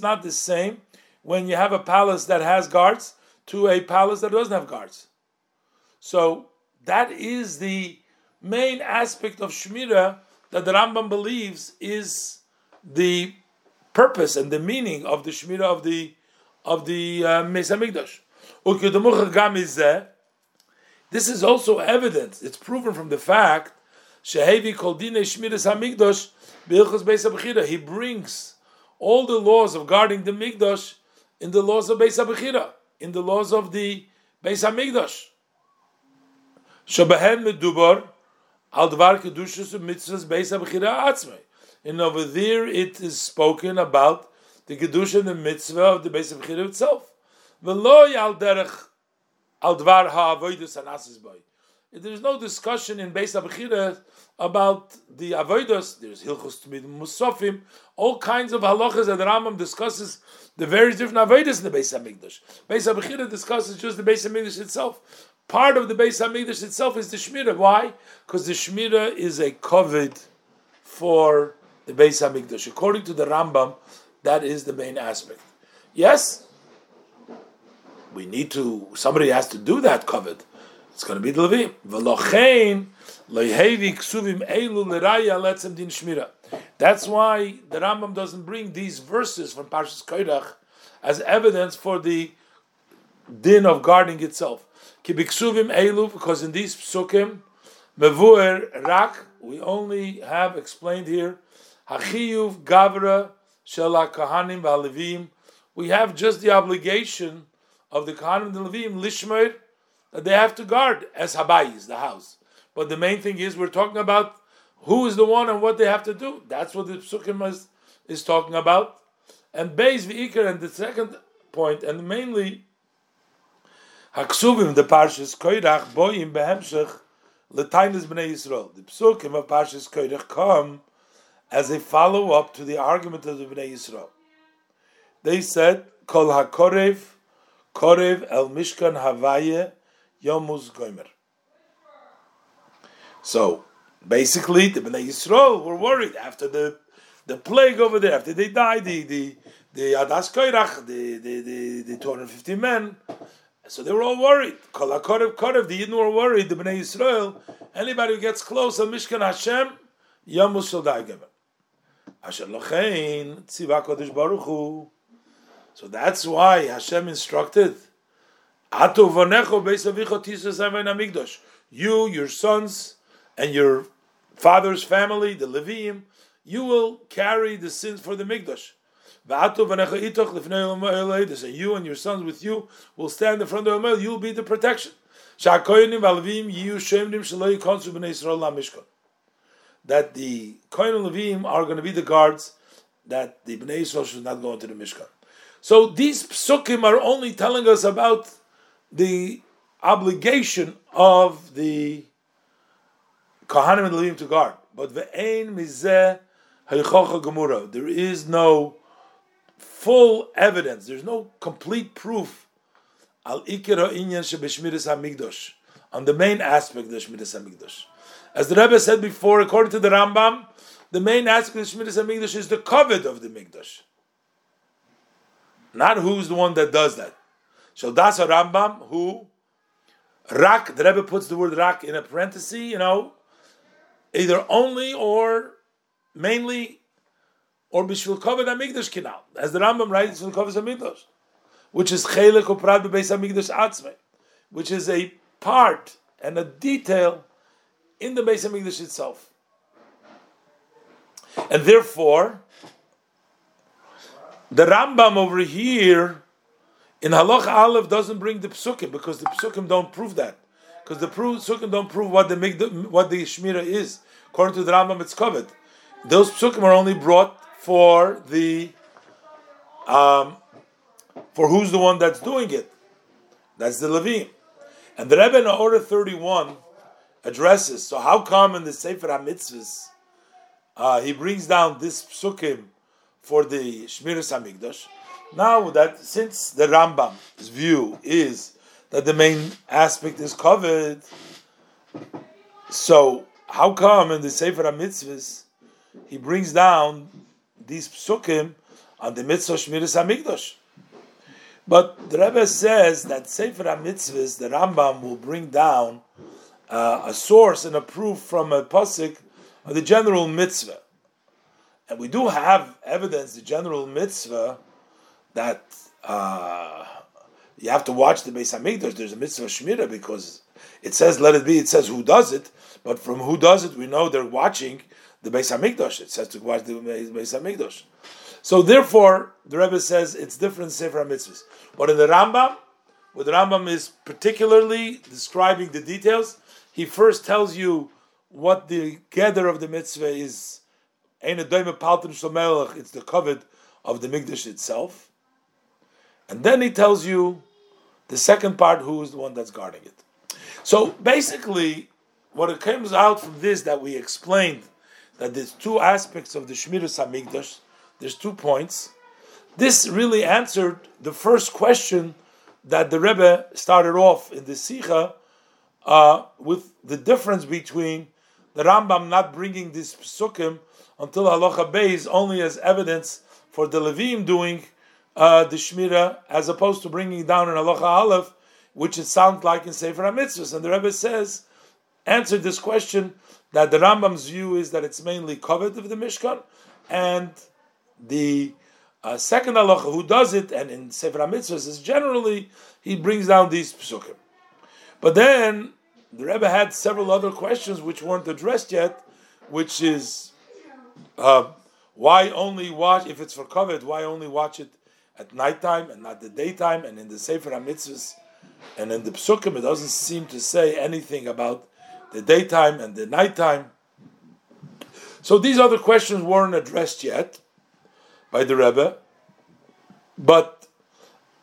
not the same when you have a palace that has guards to a palace that doesn't have guards. So that is the main aspect of Shmira that the Rambam believes is the purpose and the meaning of the Shmira of the of the uh, Mesa Mikdash. This is also evidence. It's proven from the fact He brings all the laws of guarding the Mikdash in the laws of Beis Abechira, in the laws of the Beis Hamikdash. Shabahen Medubar Al Dvar Kedushas Mitzvahs Beis Abechira Atzmei. And over there it is spoken about the Kedusha and the Mitzvah of the Beis Abechira itself. V'lo Yal Derech Al Dvar HaAvoidus Anasis Bay. There's no discussion in Beis Abechira about the avodas. There's hilchos tmid musafim, all kinds of halachas that the Rambam discusses the various different avodas in the Beis Hamikdash. Beis Hamikdash discusses just the Beis Hamikdash itself. Part of the Beis Hamikdash itself is the Shmira. Why? Because the Shmira is a covet for the Beis Hamikdash. According to the Rambam, that is the main aspect. Yes, we need to. Somebody has to do that covet. It's going to be the Levim. V'lochein loyhevi ksuvim elu letzem din shmira. That's why the Rambam doesn't bring these verses from Parshas Koirach as evidence for the din of guarding itself. Kibiksuvim elu, because in these psukim, mevuer rak, we only have explained here, hachiyuv gavra shela kahanim v'alevim. We have just the obligation of the kahanim and the levim lishmer that they have to guard as habayis, the house. But the main thing is we're talking about who is the one and what they have to do. That's what the psukim is, is talking about. And Beis v'ikar, and the second point, and mainly Haksuvim, the Parshas Koirach, Boyim behemshech, Latainis b'nei Yisrael. The psukim of Parshas Koirach come as a follow-up to the argument of the b'nei Yisrael. They said, Kol hakorev, korev el mishkan havayeh, Yomuz Goimer. So basically, the Bnei Yisrael were worried after the the plague over there, after they died, the the the Adas Koirach, the the the, the 250 men. So they were all worried. Kol HaKorev Korev, the Yidden were worried, the Bnei Yisrael, anybody who gets close to Mishkan Hashem, Yomuz shall die given. Baruch Hu. So that's why Hashem instructed you, your sons, and your father's family, the Levim, you will carry the sins for the Mikdash. And you and your sons with you will stand in front of the You will be the protection. That the Kohen Levim are going to be the guards that the Bnei Yisrael should not go into the Mishkan. So these psukim are only telling us about the obligation of the Kohanim and Levim to guard. But ve'ein mizeh haychocha gemura. There is no full evidence. There's no complete proof al ikir ha'inyan shebeshmiris hamigdosh on the main aspect of the shmiris hamigdosh. As the Rebbe said before, according to the Rambam, the main aspect of the shmiris hamigdosh is the covet of the migdosh, not who's the one that does that. So that's a Rambam who rak. The Rebbe puts the word rak in a parenthesis. You know, either only or mainly or bishvil kovet amigdash kinal, as the Rambam writes in kovet amigdash, which is chelek uprad bebeis amigdash atzmei, which is a part and a detail in the Beis Hamikdash itself, and therefore the Rambam over here in Halach Aleph doesn't bring the psukim because the psukim don't prove that. Because the psukim don't prove what the what the shmira is. According to the Rambam, it's covered. Those psukim are only brought for the um, for who's the one that's doing it. That's the Levim. And the Rebbe in Order 31 addresses, so how come in the Sefer HaMitzvahs uh, he brings down this psukim for the Shmiras HaMikdash? Now that since the Rambam's view is that the main aspect is covered, so how come in the Sefer HaMitzvahs he brings down these psukim on the mitzvah Shmiras HaMikdash? But the Rebbe says that Sefer HaMitzvahs, the Rambam will bring down uh, a source and a proof from a pasuk of the general mitzvah. And we do have evidence, the general mitzvah, that uh, you have to watch the Beis Hamikdash. There's a mitzvah shmira because it says "Let it be." It says who does it, but from who does it, we know they're watching the Beis Hamikdash. It says to watch the Beis Hamikdash. So therefore, the Rebbe says it's different Sefer mitzvahs. But in the Rambam, where the Rambam is particularly describing the details, he first tells you what the gather of the mitzvah is. It's the covet of the Mikdash itself. And then he tells you the second part, who is the one that's guarding it. So basically, what it comes out from this that we explained that there's two aspects of the Shmiras HaMikdash there's two points. This really answered the first question that the Rebbe started off in the Sicha uh, with the difference between the Rambam not bringing this psukim until Halacha Beis only as evidence for the Levim doing uh, the Shmira as opposed to bringing down an Halacha Aleph, which it sounds like in Sefer HaMitzvahs. And the Rebbe says, answered this question that the Rambam's view is that it's mainly covered of the Mishkan and the uh, second halacha who does it, and in Sefer HaMitzvahs is generally he brings down these psukim. But then the Rebbe had several other questions which weren't addressed yet, which is uh, why only watch if it's for covet? Why only watch it at nighttime and not the daytime? And in the Sefer HaMitzvahs and in the psukim, it doesn't seem to say anything about the daytime and the nighttime. So these other questions weren't addressed yet by the Rebbe, but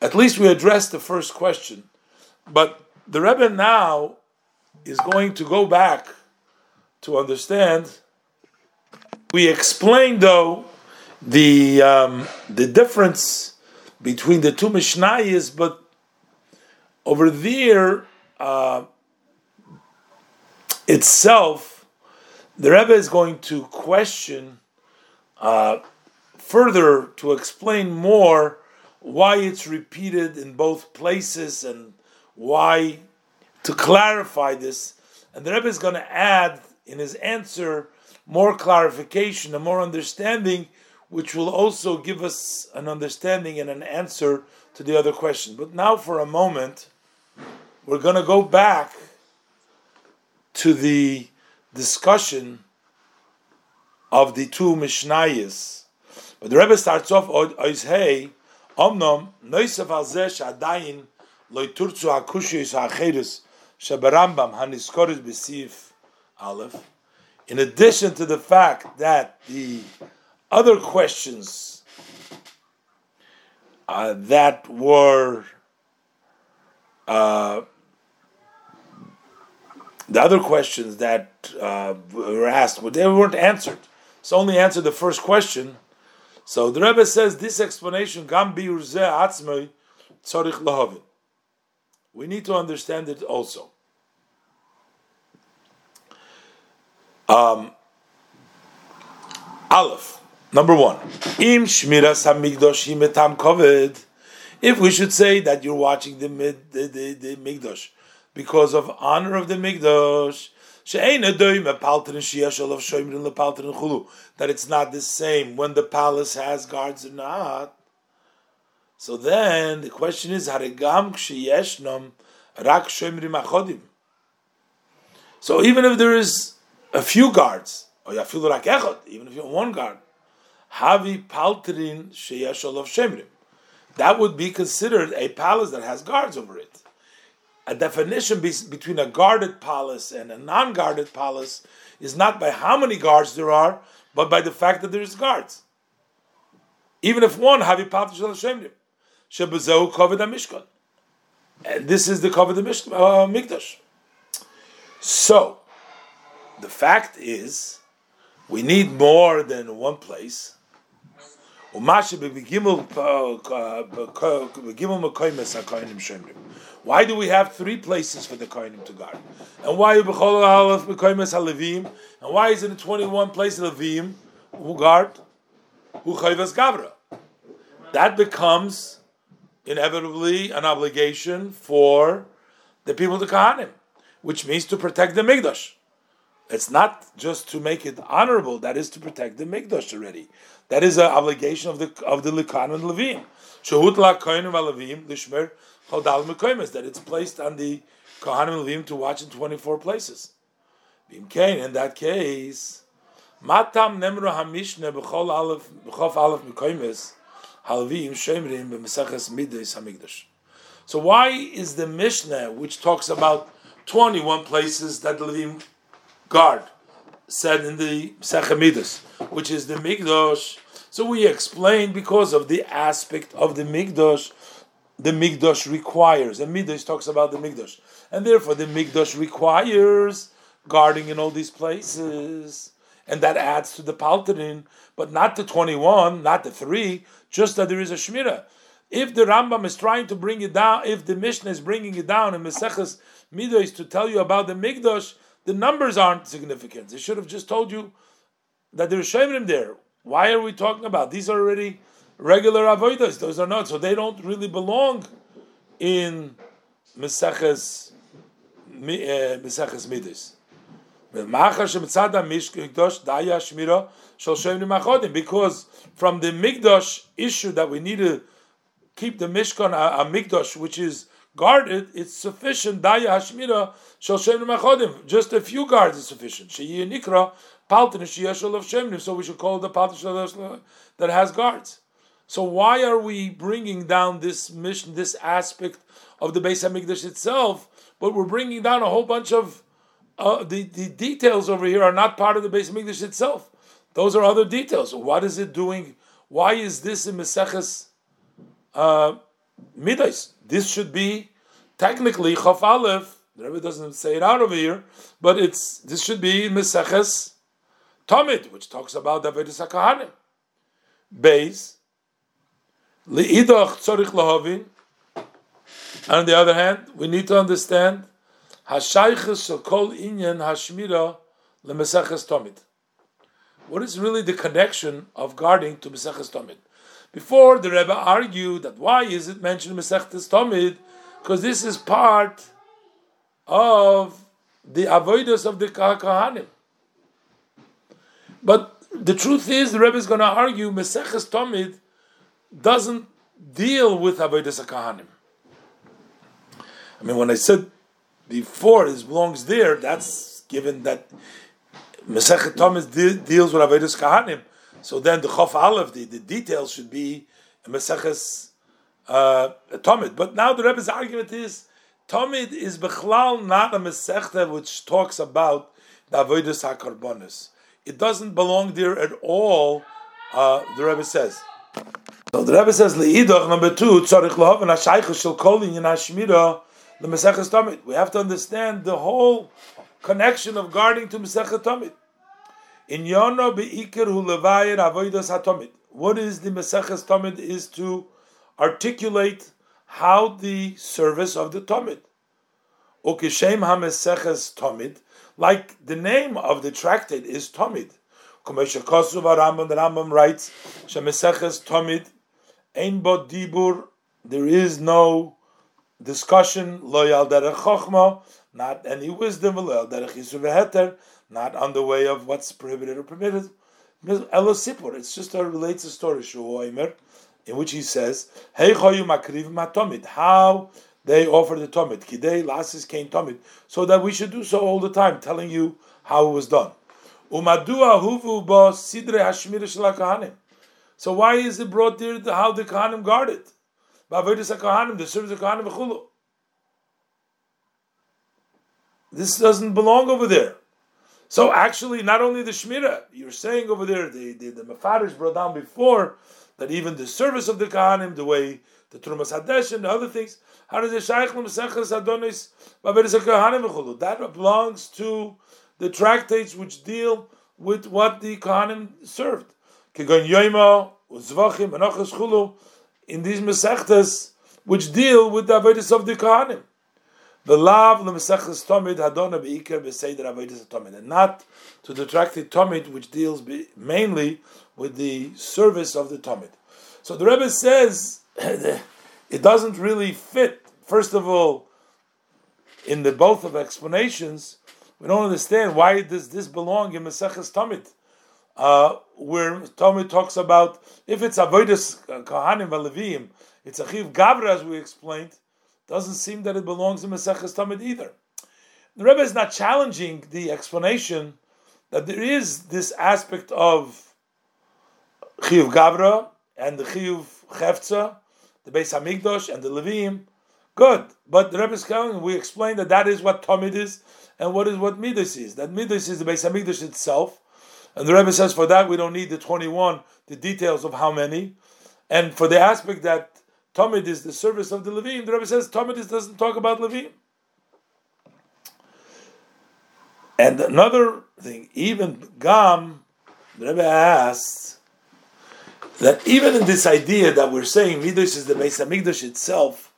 at least we addressed the first question. But the Rebbe now is going to go back to understand. We explained though the um, the difference between the two Mishnayos, but over there uh, itself, the Rebbe is going to question uh, further to explain more why it's repeated in both places and why to clarify this. And the Rebbe is going to add in his answer more clarification and more understanding, which will also give us an understanding and an answer to the other question. But now, for a moment, we're going to go back to the discussion of the two Mishnayos but the Rebbe starts off ois hey omnom noisav al zeh shadayin loy turzu hakushis ha'acheres shabarambam haniskoris b'sif aleph. In addition to the fact that the other questions uh, that were uh, the other questions that uh, were asked, but they weren't answered. So only answered the first question so the Rebbe says this explanation gam atzmei tzarich lahavin. We need to understand it also. Um, Aleph, number one. Im shmiras hamigdosh himetam koved. If we should say that you're watching the, the, the, the migdosh because of honor of the migdosh, that it's not the same when the palace has guards or not. So then the question is, So even if there is a few guards, oh, or even if you have one guard, havi palterin shemrim, that would be considered a palace that has guards over it a definition be- between a guarded palace and a non-guarded palace is not by how many guards there are, but by the fact that there is guards. Even if one havi shemrim, shebezeu kovid mishkan. And this is the cover the uh, Mikdash. So, the fact is, we need more than one place. Uh, why do we have three places for the Kohanim to guard? And why and why is it in 21 places Levim who guard? Who Gavra? That becomes inevitably an obligation for the people to Kohanim, which means to protect the Mikdash. It's not just to make it honorable; that is to protect the mikdash already. That is an obligation of the of the likan and levim. Shehut la kohenim levim lishmer chodal that it's placed on the kohanim and levim to watch in twenty four places. Bim kain in that case, matam nemru hamishne b'chol aleph b'chof aleph mekoymes halvim shemrim b'mesaches midas hamikdash. So why is the Mishnah, which talks about 21 places that Levim guard said in the Sechemidus, which is the Migdosh. So we explain because of the aspect of the Migdosh, the Migdosh requires, and Midrash talks about the Migdosh, and therefore the Migdosh requires guarding in all these places, and that adds to the Palterin, but not the 21, not the 3, just that there is a Shmirah. If the Rambam is trying to bring it down, if the Mishnah is bringing it down in Meseches Midrash to tell you about the Migdosh, the numbers aren't significant. They should have just told you that there's Shemrim there. Why are we talking about? These are already regular avodas. Those are not. So they don't really belong in Meseches uh, Meseches Midas. Because from the Migdosh issue that we need to keep the Mishkan a, a Migdosh, which is guarded, it's sufficient. Daya Hashmira. Just a few guards is sufficient. Nikra. So we should call the Paltin that has guards. So why are we bringing down this mission, this aspect of the Beis Hamikdash itself? But we're bringing down a whole bunch of uh, the the details over here are not part of the Beis Hamikdash itself. Those are other details. What is it doing? Why is this in Meseches uh, Midas? This should be technically Chaf Aleph. The Rebbe doesn't say it out over here, but it's this should be Meseches Tamid, which talks about David Sakahanim. Beis Liidach Tzorich Lahavin. On the other hand, we need to understand Hashayches Shekol Inyan Hashmira LeMeseches Tamid. What is really the connection of guarding to Meseches Tamid? Before the Rebbe argued that why is it mentioned Masechtas Tomid? Because this is part of the avoidance of the Kahanim. But the truth is, the Rebbe is going to argue Maseches Tomid doesn't deal with avoidance Kahanim. I mean, when I said before it belongs there, that's given that Masechet Tomid de- deals with avoidance Kahanim. So then the Chof Aleph, the, the details should be a Maseches uh, Tomid. But now the Rebbe's argument is Tomid is Bechlal not a Masechta which talks about the Avodah HaKarbonis. It doesn't belong there at all, uh, the Rebbe says. So the Rebbe says, Le'idach, number two, Tzarich Lahav and Hashaycha Shel Kolin in Hashmira, the Maseches Tomid. We have to understand the whole connection of guarding to Masechet Tomid. In Yono beikir hu levayir avodas hatomid. What is the Maseches Tomid is to articulate how the service of the Tomid. Ukishem ha-Maseches Tomid, like the name of the tractate is Tomid. Kumesha Rambam, the Rambam writes, Shemeseches Tomid, Ein bo dibur, there is no discussion, loyal derech chokhma, not any wisdom, loyal derech yisuv not on the way of what's prohibited or permitted. Elosipur, it's just a related relates a story, in which he says, Hey matomid, how they offer the tomid, kidei lasis kain tomid, so that we should do so all the time, telling you how it was done. Umadua huvu sidre. So why is it brought there how the kahanim guard it? the service of kahanim This doesn't belong over there. So actually, not only the Shmira, you're saying over there, the, the, the brought down before, that even the service of the Kahanim, the way the Trumas Hadesh and the other things, how does That belongs to the tractates which deal with what the Kahanim served. Kegon Yoima, Uzvachim, in these Mesechtes, which deal with the Avedis of the Kahanim. The lav lemesechus tomid hadona beikar beseder avodas tomid, and not to the tractate tomid, which deals mainly with the service of the tomid. So the Rebbe says [COUGHS] it doesn't really fit. First of all, in the both of explanations, we don't understand why does this belong in Maseches Tomid, uh, where Tomid talks about if it's avodas kahanim v'levim, it's a chiv gavra as we explained doesn't seem that it belongs in Maseches Tamid either. The Rebbe is not challenging the explanation that there is this aspect of Chiyuv Gavra and the Chiyuv Chefza, the Beis Hamikdash and the Levim. Good, but the Rebbe is telling we explained that that is what Tamid is and what is what Midas is. That Midas is the Beis Hamikdash itself, and the Rebbe says for that we don't need the twenty-one, the details of how many, and for the aspect that Tomid is the service of the Levim. The Rebbe says Tomid doesn't talk about Levim. And another thing, even Gam, the Rebbe asks that even in this idea that we're saying Midrash is the Beis Hamikdash itself,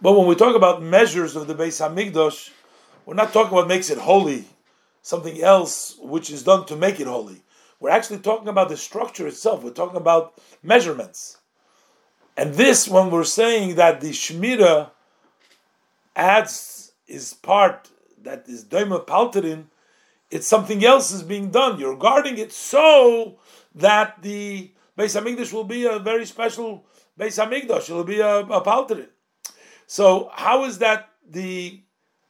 but when we talk about measures of the Beis Hamikdash, we're not talking about makes it holy, something else which is done to make it holy. We're actually talking about the structure itself. We're talking about measurements. And this, when we're saying that the Shmira adds is part that is Doima Palterin, it's something else is being done. You're guarding it so that the Beis Hamikdash will be a very special Beis Hamikdash. It'll be a, a Palterin. So how is that the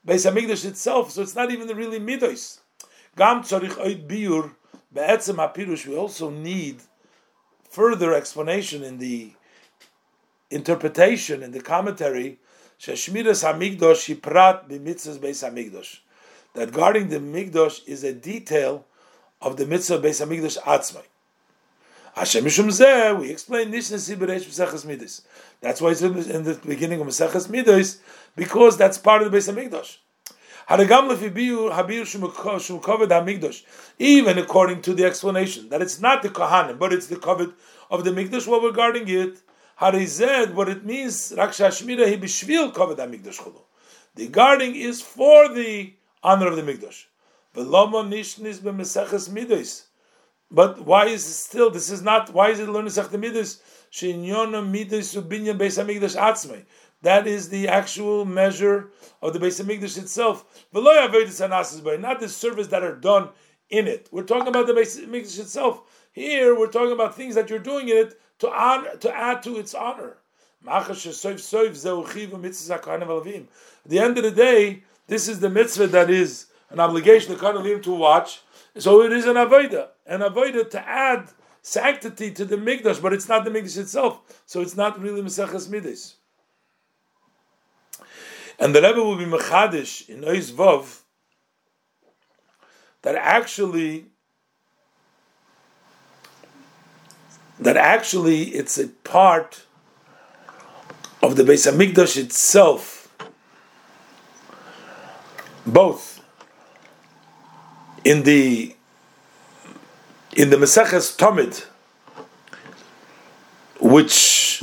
Beis Hamikdash itself? So it's not even the really Midos. Gam tzarich oid biur be'etzem hapirush. We also need further explanation in the interpretation in the commentary, Sheshmiras Hamigdosh Hiprat b'mitzvahs Beis Hamigdosh, that guarding the Migdosh is a detail of the mitzvah Beis Hamigdosh Atzmai. Hashem Mishum Zeh, we explain Nishna Siberesh Meseches Midas. That's why it's in the beginning of Meseches Midas, because that's part of the Beis Hamigdosh. Even according to the explanation that it's not the Kohanim, but it's the covet of the Mikdash, what we're guarding it Harized, what it means, Raksha Shmira he bishvil kavod hamikdash chulu. The guarding is for the honor of the mikdash. But why is still? This is not. Why is it learning sech the midos? Shinyono midos ubinya beis atzmei. That is the actual measure of the Beis Hamikdash itself. Not the service that are done in it. We're talking about the Beis Hamikdash itself. Here, we're talking about things that you're doing in it to honor, to add to its honor. At the end of the day, this is the mitzvah that is an obligation to Kohanim to watch. So it is an avodah, an avodah to add sanctity to the mikdash, but it's not the mikdash itself. So it's not really Maseches Midas. And the Rebbe will be mechadish in Ois Vov that actually that actually it's a part of the Beis Hamikdash itself, both in the in the Maseches Tomid, which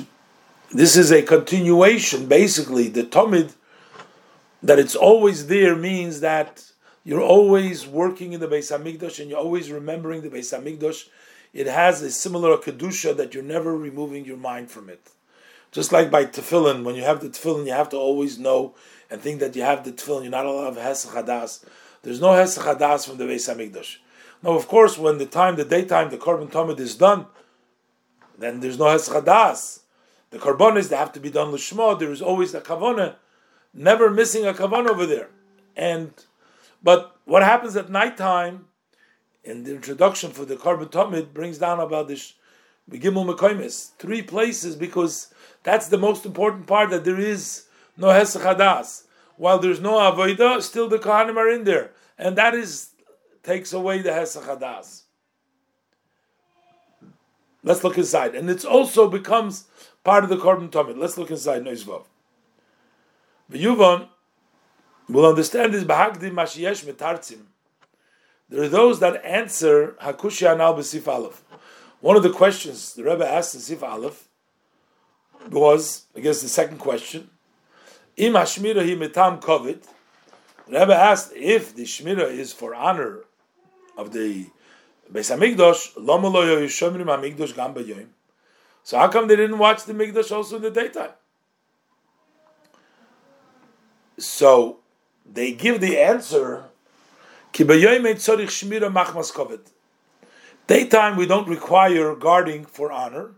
this is a continuation, basically the Tomid that it's always there means that you're always working in the Beis Hamikdash and you're always remembering the Beis Hamikdash it has a similar kedusha that you're never removing your mind from it. Just like by tefillin, when you have the tefillin, you have to always know and think that you have the tefillin. You're not allowed to have hesach hadas. There's no hesach hadas from the Beis Hamikdash. Now, of course, when the time, the daytime, the korban tamid is done, then there's no hesach hadas. The korbanos they have to be done lishma. There is always a kavana, never missing a kavana over there. And but what happens at nighttime? in the introduction for the Korban Tamid brings down about this Begimel Mekoimis, three places because that's the most important part that there is no Hesach Hadas. While there's no Avodah, still the Kohanim are in there. And that is takes away the Hesach Hadas. Let's look inside. And it also becomes part of the Korban Tomid. Let's look inside Noizvav. V'yuvon, we'll understand this Bahagdi Mashiesh Metartzim. There are those that answer Hakushi Anal B'Sif Aleph. One of the questions the Rebbe asked in Sif Aleph was, I guess the second question, Im Hashmira hi metam kovid. The Rebbe asked if the Shmira is for honor of the Beis Hamikdash, lama lo yishomrim Hamikdash gam b'yoyim. So how come they didn't watch the Mikdash also in the daytime? So they give the answer. Daytime we don't require guarding for honor.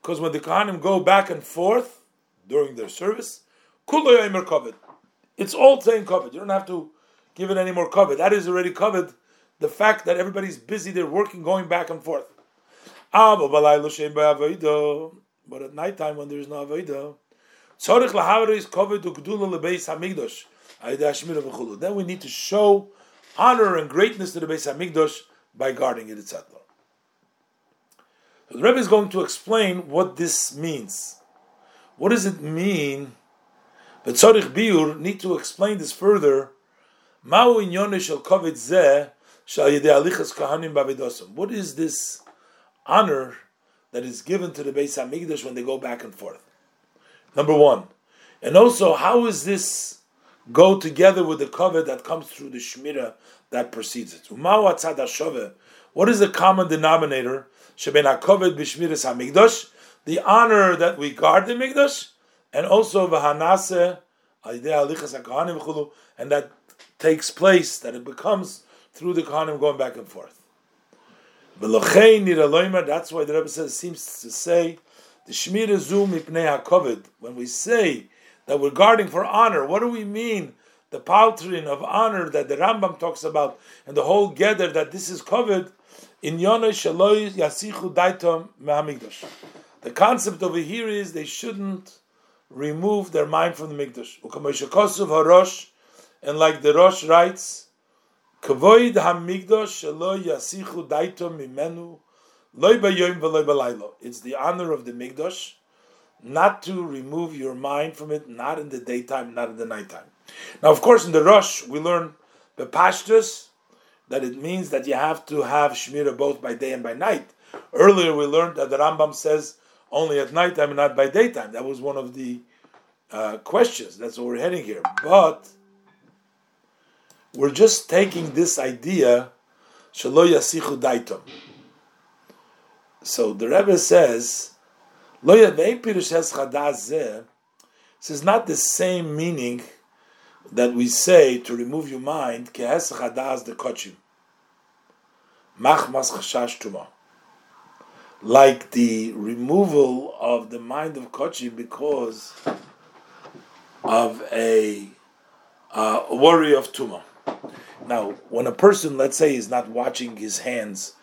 Because when the kahanim go back and forth during their service. It's all saying kovet. You don't have to give it any more covered. That is already covered. The fact that everybody's busy, they're working, going back and forth. But at night time, when there is no avodah, then we need to show honor and greatness to the Beis Hamikdash by guarding it, etc. the Rebbe is going to explain what this means. What does it mean? But Tzorich Biur need to explain this further what is this honor that is given to the Beis Hamikdash when they go back and forth? Number one, and also how is this go together with the covet that comes through the shmira that precedes it? What is the common denominator? The honor that we guard the mikdash, and also v'hanase and that takes place, that it becomes through the Kohanim going back and forth. That's why the Rebbe says seems to say the Shmir Zum Mipnei HaKovid. When we say that we're guarding for honor, what do we mean? The paltrin of honor that the Rambam talks about, and the whole gather that this is covered in Yonah Shaloi Yasichu Daitom Mehamikdash. The concept over here is they shouldn't remove their mind from the Mikdash. Harosh and like the Rosh writes, Kavoid Hamigdosh Shelo Yasichu Daito Mimenu. It's the honor of the Migdosh not to remove your mind from it, not in the daytime, not in the nighttime. Now, of course, in the Rosh, we learn the pashtus, that it means that you have to have Shmira both by day and by night. Earlier, we learned that the Rambam says only at nighttime and not by daytime. That was one of the uh, questions. That's what we're heading here. But we're just taking this idea, Shalo Yasichu. So the Rebbe says, Lo is not the same meaning that we say to remove your mind, Kehes Chadaz the Kochim. Machmas Chashash Tuma. Like the removal of the mind of Kochim because of a uh, worry of Tumah. Now, when a person, let's say, is not watching his hands,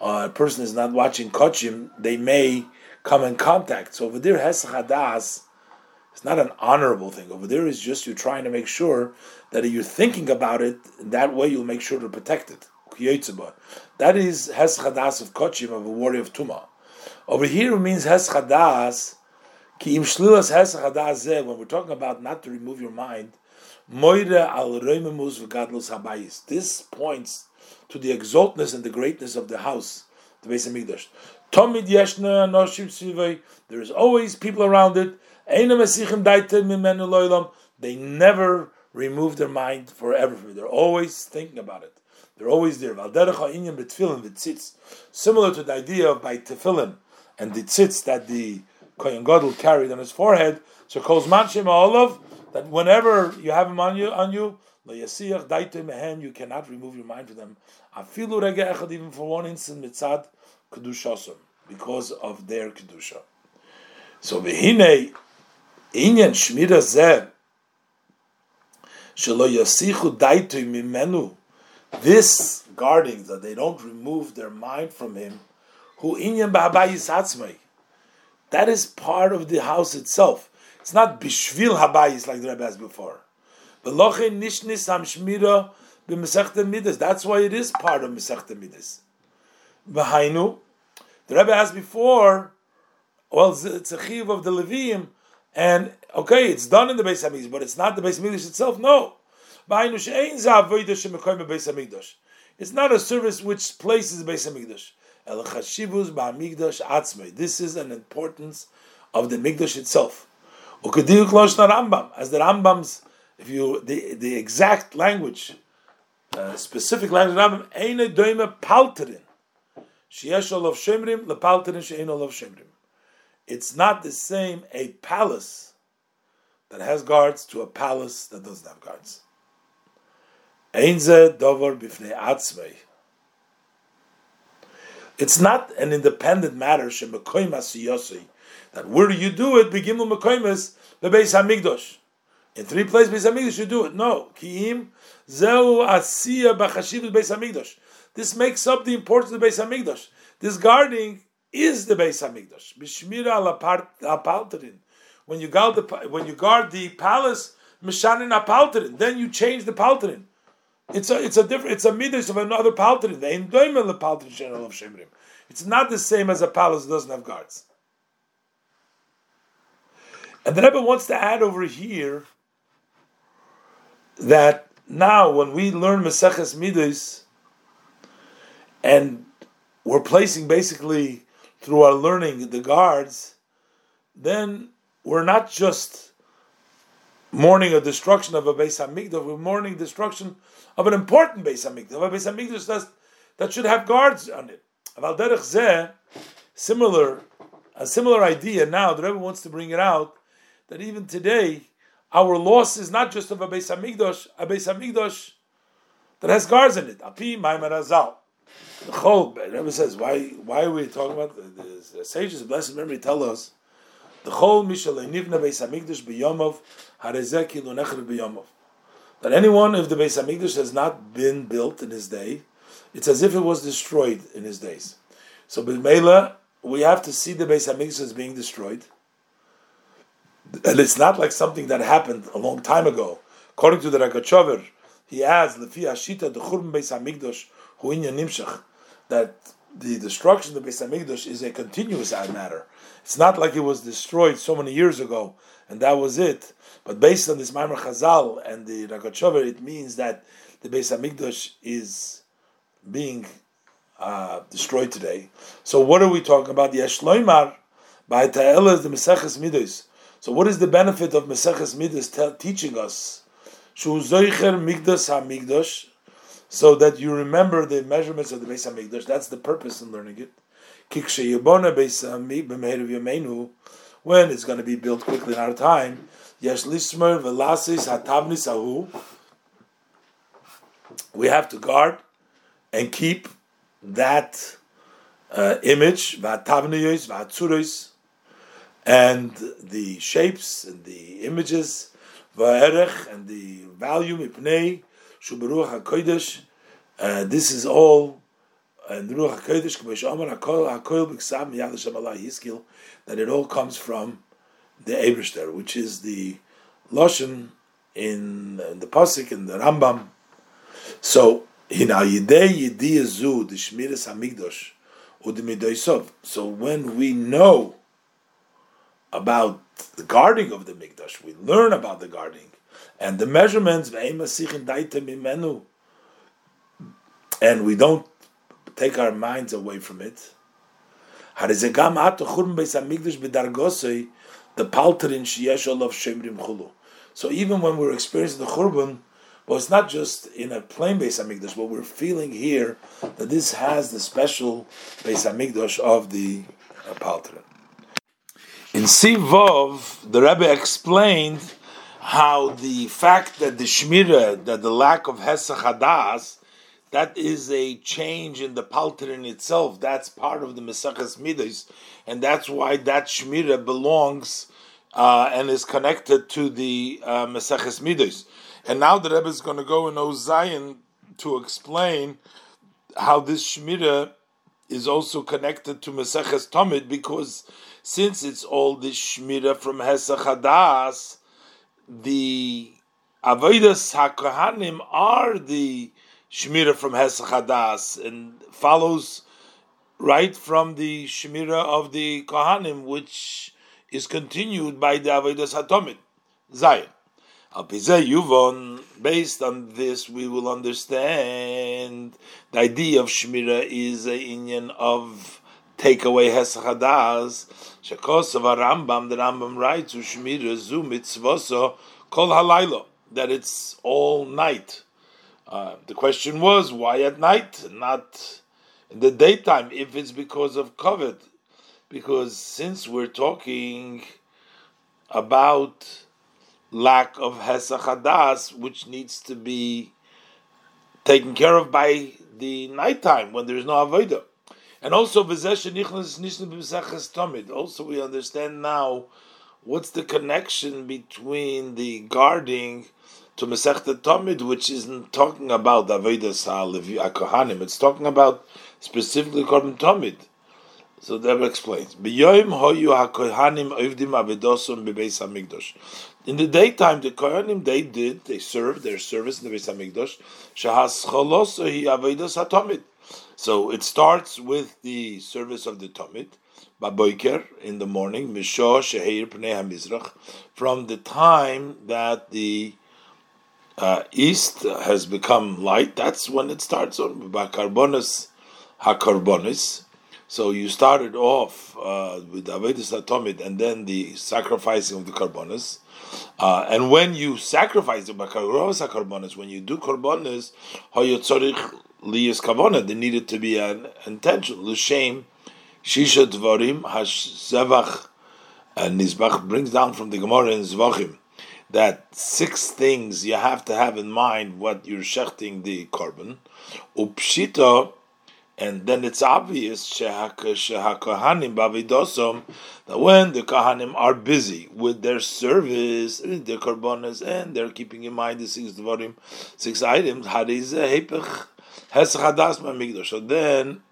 uh, a person is not watching kochim, they may come in contact. So over there, heschadas, it's not an honorable thing. Over there is just you're trying to make sure that you're thinking about it. That way, you'll make sure to protect it. That is heschadas of kochim of a warrior of tuma. Over here, it means heschadas. When we're talking about not to remove your mind, Moire al habayis. This points to the exaltness and the greatness of the house, the Beis Hamikdash. Tomid yeshna sivay. There is always people around it. They never remove their mind forever. They're always thinking about it. They're always there. Similar to the idea of by tefillin and the tzitz that the Kohen Gadol carried on his forehead. So calls manshim olav that whenever you have them on you, on you, you cannot remove your mind from them. Even for one instant, mitzad kedushasum, because of their kedusha. So v'hinei inyan shmira zeh shelo yasichu daitu mimenu. This guarding that they don't remove their mind from him, who inyan ba'abayis That is part of the house itself. It's not bishvil habayis like the Rebbe has before. Veloche nishnis ham shmira b'mesechta midas. That's why it is part of mesechta midas. V'hainu, the Rebbe asked before, well, it's a chiv of the Levium, and okay, it's done in the Beis Hamikdash, but it's not the Beis Hamikdash itself. No, it's not a service which places Beis Hamikdash. This is an importance of the Mikdash itself. As the Rambam's, if you the the exact language, uh, specific language Rambam, eine doime palterin, sheyesh olav shemrim lepalterin she'ein olav shemrim. It's not the same a palace that has guards to a palace that doesn't have guards. It's not an independent matter. That where you do it? Begimel mekoimas the Beis Hamikdash. In three places, Beis Hamikdash you do it. No, kiim zeu. This makes up the importance of the Beis. This guarding is the Beis Hamikdash. B'shmira al When you guard the when you guard the palace, mishanin apalterin. Then you change the palterin. It's a it's a different it's a midas of another palterin. The ein doimel the palterin shenel of shemrim. It's not the same as a palace that doesn't have guards. And the Rebbe wants to add over here that now when we learn Maseches Midas and we're placing basically through our learning the guards, then we're not just mourning a destruction of a Beis Hamikdash, we're mourning destruction of an important Beis Hamikdash, a Beis Hamikdash that, that should have guards on it. Similar, a similar idea now, the Rebbe wants to bring it out, that even today, our loss is not just of a Beis Hamikdash, a Beis Hamikdash that has guards in it. Api Maimar Azal. The Chol, Rebbe says, why, why are we talking about the, the, sages of blessed memory tell us the Chol Mishal Nivna Beis Hamikdash b'Yomov Harezeki Lunechel b'Yomov. That anyone, if the Beis Hamikdash has not been built in his day, it's as if it was destroyed in his days. So B'Meila, we have to see the Beis Hamikdash as being destroyed. And it's not like something that happened a long time ago. According to the Ragachover, he adds, Lefi Ashita, the Churban Beis Hamikdash, Nimshach that the destruction of the Beis Hamikdash is a continuous matter. It's not like it was destroyed so many years ago and that was it. But based on this Maimar Chazal and the Ragachover, it means that the Beis Hamikdash is being uh, destroyed today. So what are we talking about? The Eshloimar by Ta'elah the Meseches Midos. So what is the benefit of Meseches Midos teaching us? Shu Zoicher Migdash HaMigdash so that you remember the measurements of the Beis Hamikdash. That's the purpose in learning it. When it's going to be built quickly in our time, Yesh. We have to guard and keep that uh, image, Vatavniyos, Vatsuros, and the shapes and the images, Va'erech, and the value, Mipnei, Shubaruch HaKodesh, uh, this is all and the Ruach HaKodesh, K'mesh Amar HaKol B'Ksav Miyad Hashem Allah Yizkil, that it all comes from the Ebershter, which is the Loshen in, the Pasik in the Rambam. So, in Ayidei Yidiyah Zu, the Shmiras HaMikdosh, Udimidoisov. So when we know about the guarding of the Mikdash, we learn about the guarding, and the measurements and we don't take our minds away from it. The palterin. So even when we're experiencing the churban, but it's not just in a plain Beis Hamikdash, but we're feeling here that this has the special Beis Hamikdash of the uh, palterin. In Sivov, the Rebbe explained how the fact that the Shmira, that the lack of Hesach Hadas, that is a change in the Palterin itself. That's part of the Mesachas Midas, and that's why that Shmira belongs uh, and is connected to the uh, Mesachas Midas. And now the Rebbe is going to go in Ozayin to explain how this Shmira is also connected to Mesachas Tomid because since it's all this Shmira from Hesach Hadas, the Avodas HaKohanim are the Shemira from Hesach Hadas and follows right from the Shemira of the Kohanim, which is continued by the Avodas HaTomid, Zion. Yuvon, based on this, we will understand the idea of Shemira is a union of take away Hesachadas. Shekosov Rambam, the Rambam writes, Shemira zu mitzvoso kol halaylo, that it's all night. Uh, the question was, why at night, not in the daytime, if it's because of COVID? Because since we're talking about lack of Hesachadas, which needs to be taken care of by the nighttime when there's no Avodah. And also, also we understand now what's the connection between the guarding to Masechta Tomid, which isn't talking about Avodah Kohanim, it's talking about specifically Korban Tomid. So that explains. In the daytime, the Kohanim they did they served their service in the Beis Hamikdash. So it starts with the service of the Tomid, Baboiker in the morning, Misho Sheheir Pnei HaMizrach, from the time that the uh, east has become light, that's when it starts on Bakarbonis HaKarbonis. So you started off uh, with Avedis Atomid and then the sacrificing of the Karbonis. Uh, and when you sacrifice the Bakarovas HaKarbonis, when you do Karbonis, Liyas Kavona, there needed to be an intention. L'shem Shisha Dvarim Hashzevach and uh, Nizbach brings down from the Gemara in Zvachim that six things you have to have in mind what you're shechting the korban. Upshita and then it's obvious that when the kahanim are busy with their service, their karbonas, and they're keeping in mind the six dvarim, six items, so then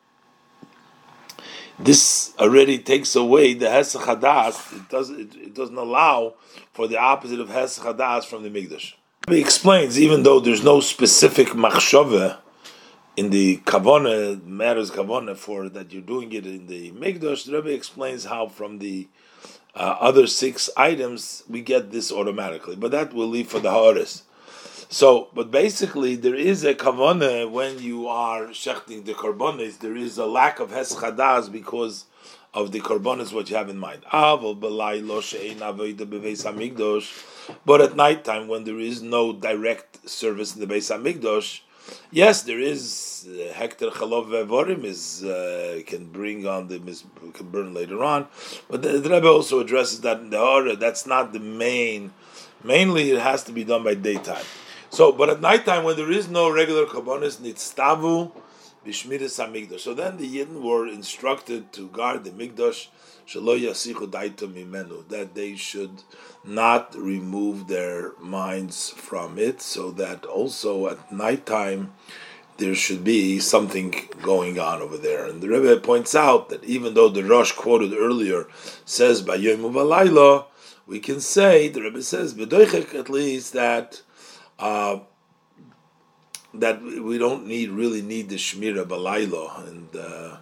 this already takes away the hesach It doesn't. It, it, doesn't allow for the opposite of hesach from the migdash. He explains, even though there's no specific machshove in the kavona matters kavona for that you're doing it in the mikdash. The Rebbe explains how from the uh, other six items we get this automatically, but that will leave for the haaretz. So, but basically, there is a kavona when you are shechting the karbonis. There is a lack of heschadas because of the karbonis what you have in mind. But at night time, when there is no direct service in the Beis Hamikdash, Yes, there is uh, hektar chalov vevorim is uh, can bring on the can burn later on, but the, the Rebbe also addresses that in the order. That's not the main. Mainly, it has to be done by daytime. So, but at nighttime, when there is no regular kabbonis nitztavu b'shmiras hamigdash. So then the Yidden were instructed to guard the migdash that they should not remove their minds from it, so that also at nighttime there should be something going on over there. And the Rebbe points out that even though the Rosh quoted earlier says by Yom Uvalayla, we can say the Rebbe says at least that. Uh, that we don't need really need the shmira balaylo, and uh,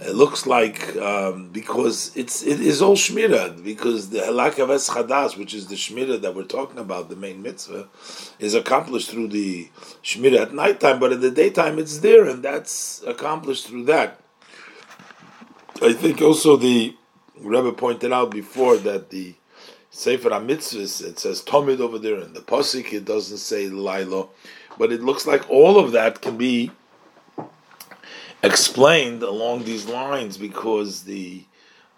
it looks like um, because it's it is all shmira because the halak es which is the shmira that we're talking about, the main mitzvah, is accomplished through the shmira at nighttime, but in the daytime it's there, and that's accomplished through that. I think also the Rebbe pointed out before that the Sefer HaMitzvahs, it says Tomid over there, and the Pasik, it doesn't say Lilo, but it looks like all of that can be explained along these lines because the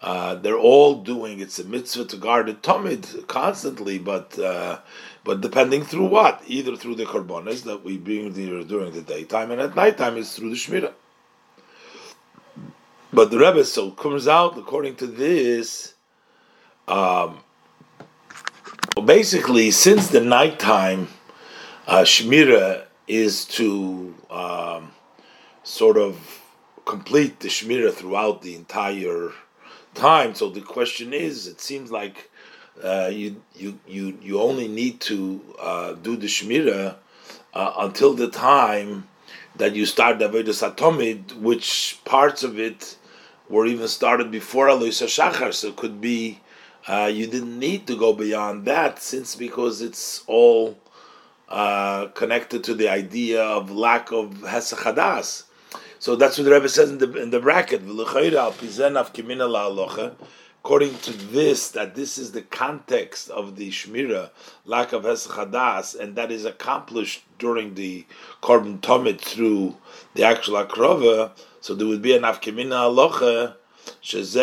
uh, they're all doing it's a mitzvah to guard the tamid constantly, but uh, but depending through what, either through the korbanos that we bring here during the daytime, and at nighttime it's through the shmira. But the Rebbe so comes out according to this. Um, basically, since the nighttime uh, shmira is to um, sort of complete the Shmira throughout the entire time. So the question is, it seems like uh, you you you you only need to uh, do the shmira uh, until the time that you start the Avodah Satomid, which parts of it were even started before Alois Shachar. So it could be uh, you didn't need to go beyond that, since because it's all uh, connected to the idea of lack of Hesachadas. So that's what the Rebbe says in the in the bracket. According to this, that this is the context of the Shmira, lack of Hesachadas, and that is accomplished during the Korban Tomit through the actual Akrova. So there would be an Afkimina Alocha this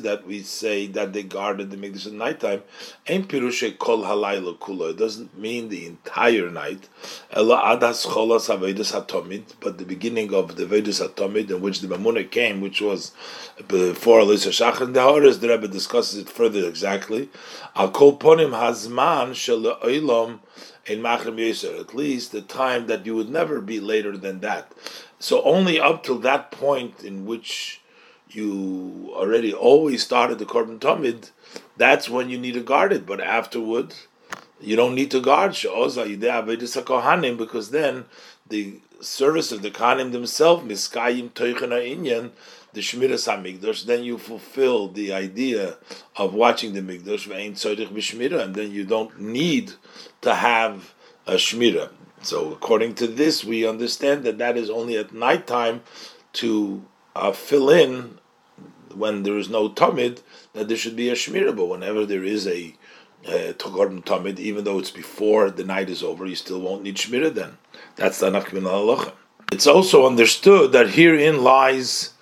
that we say that they guarded the Mikdash at nighttime, ain't pirushe kol halayla kulo. It doesn't mean the entire night. Ela adas cholas avedus but the beginning of the vedus hatomid, in which the Mamuna came, which was before Elisa Shachar and the Horus, the Rebbe discusses it further exactly. Al kol ponim hazman shel oilam in Machrim Yisr, at least the time that you would never be later than that. So only up till that point in which you already always started the Korban Tamid, that's when you need to guard it. But afterward, you don't need to guard because then the service of the Kohanim themselves, Miskayim Inyan, the Shmiras HaMikdash, then you fulfill the idea of watching the Mikdash, and then you don't need to have a Shmira. So according to this, we understand that that is only at night time to uh, fill in when there is no tamid that there should be a shmira. But whenever there is a uh, tamid, even though it's before the night is over, you still won't need shmira. Then that's the nafkin halacha. It's also understood that herein lies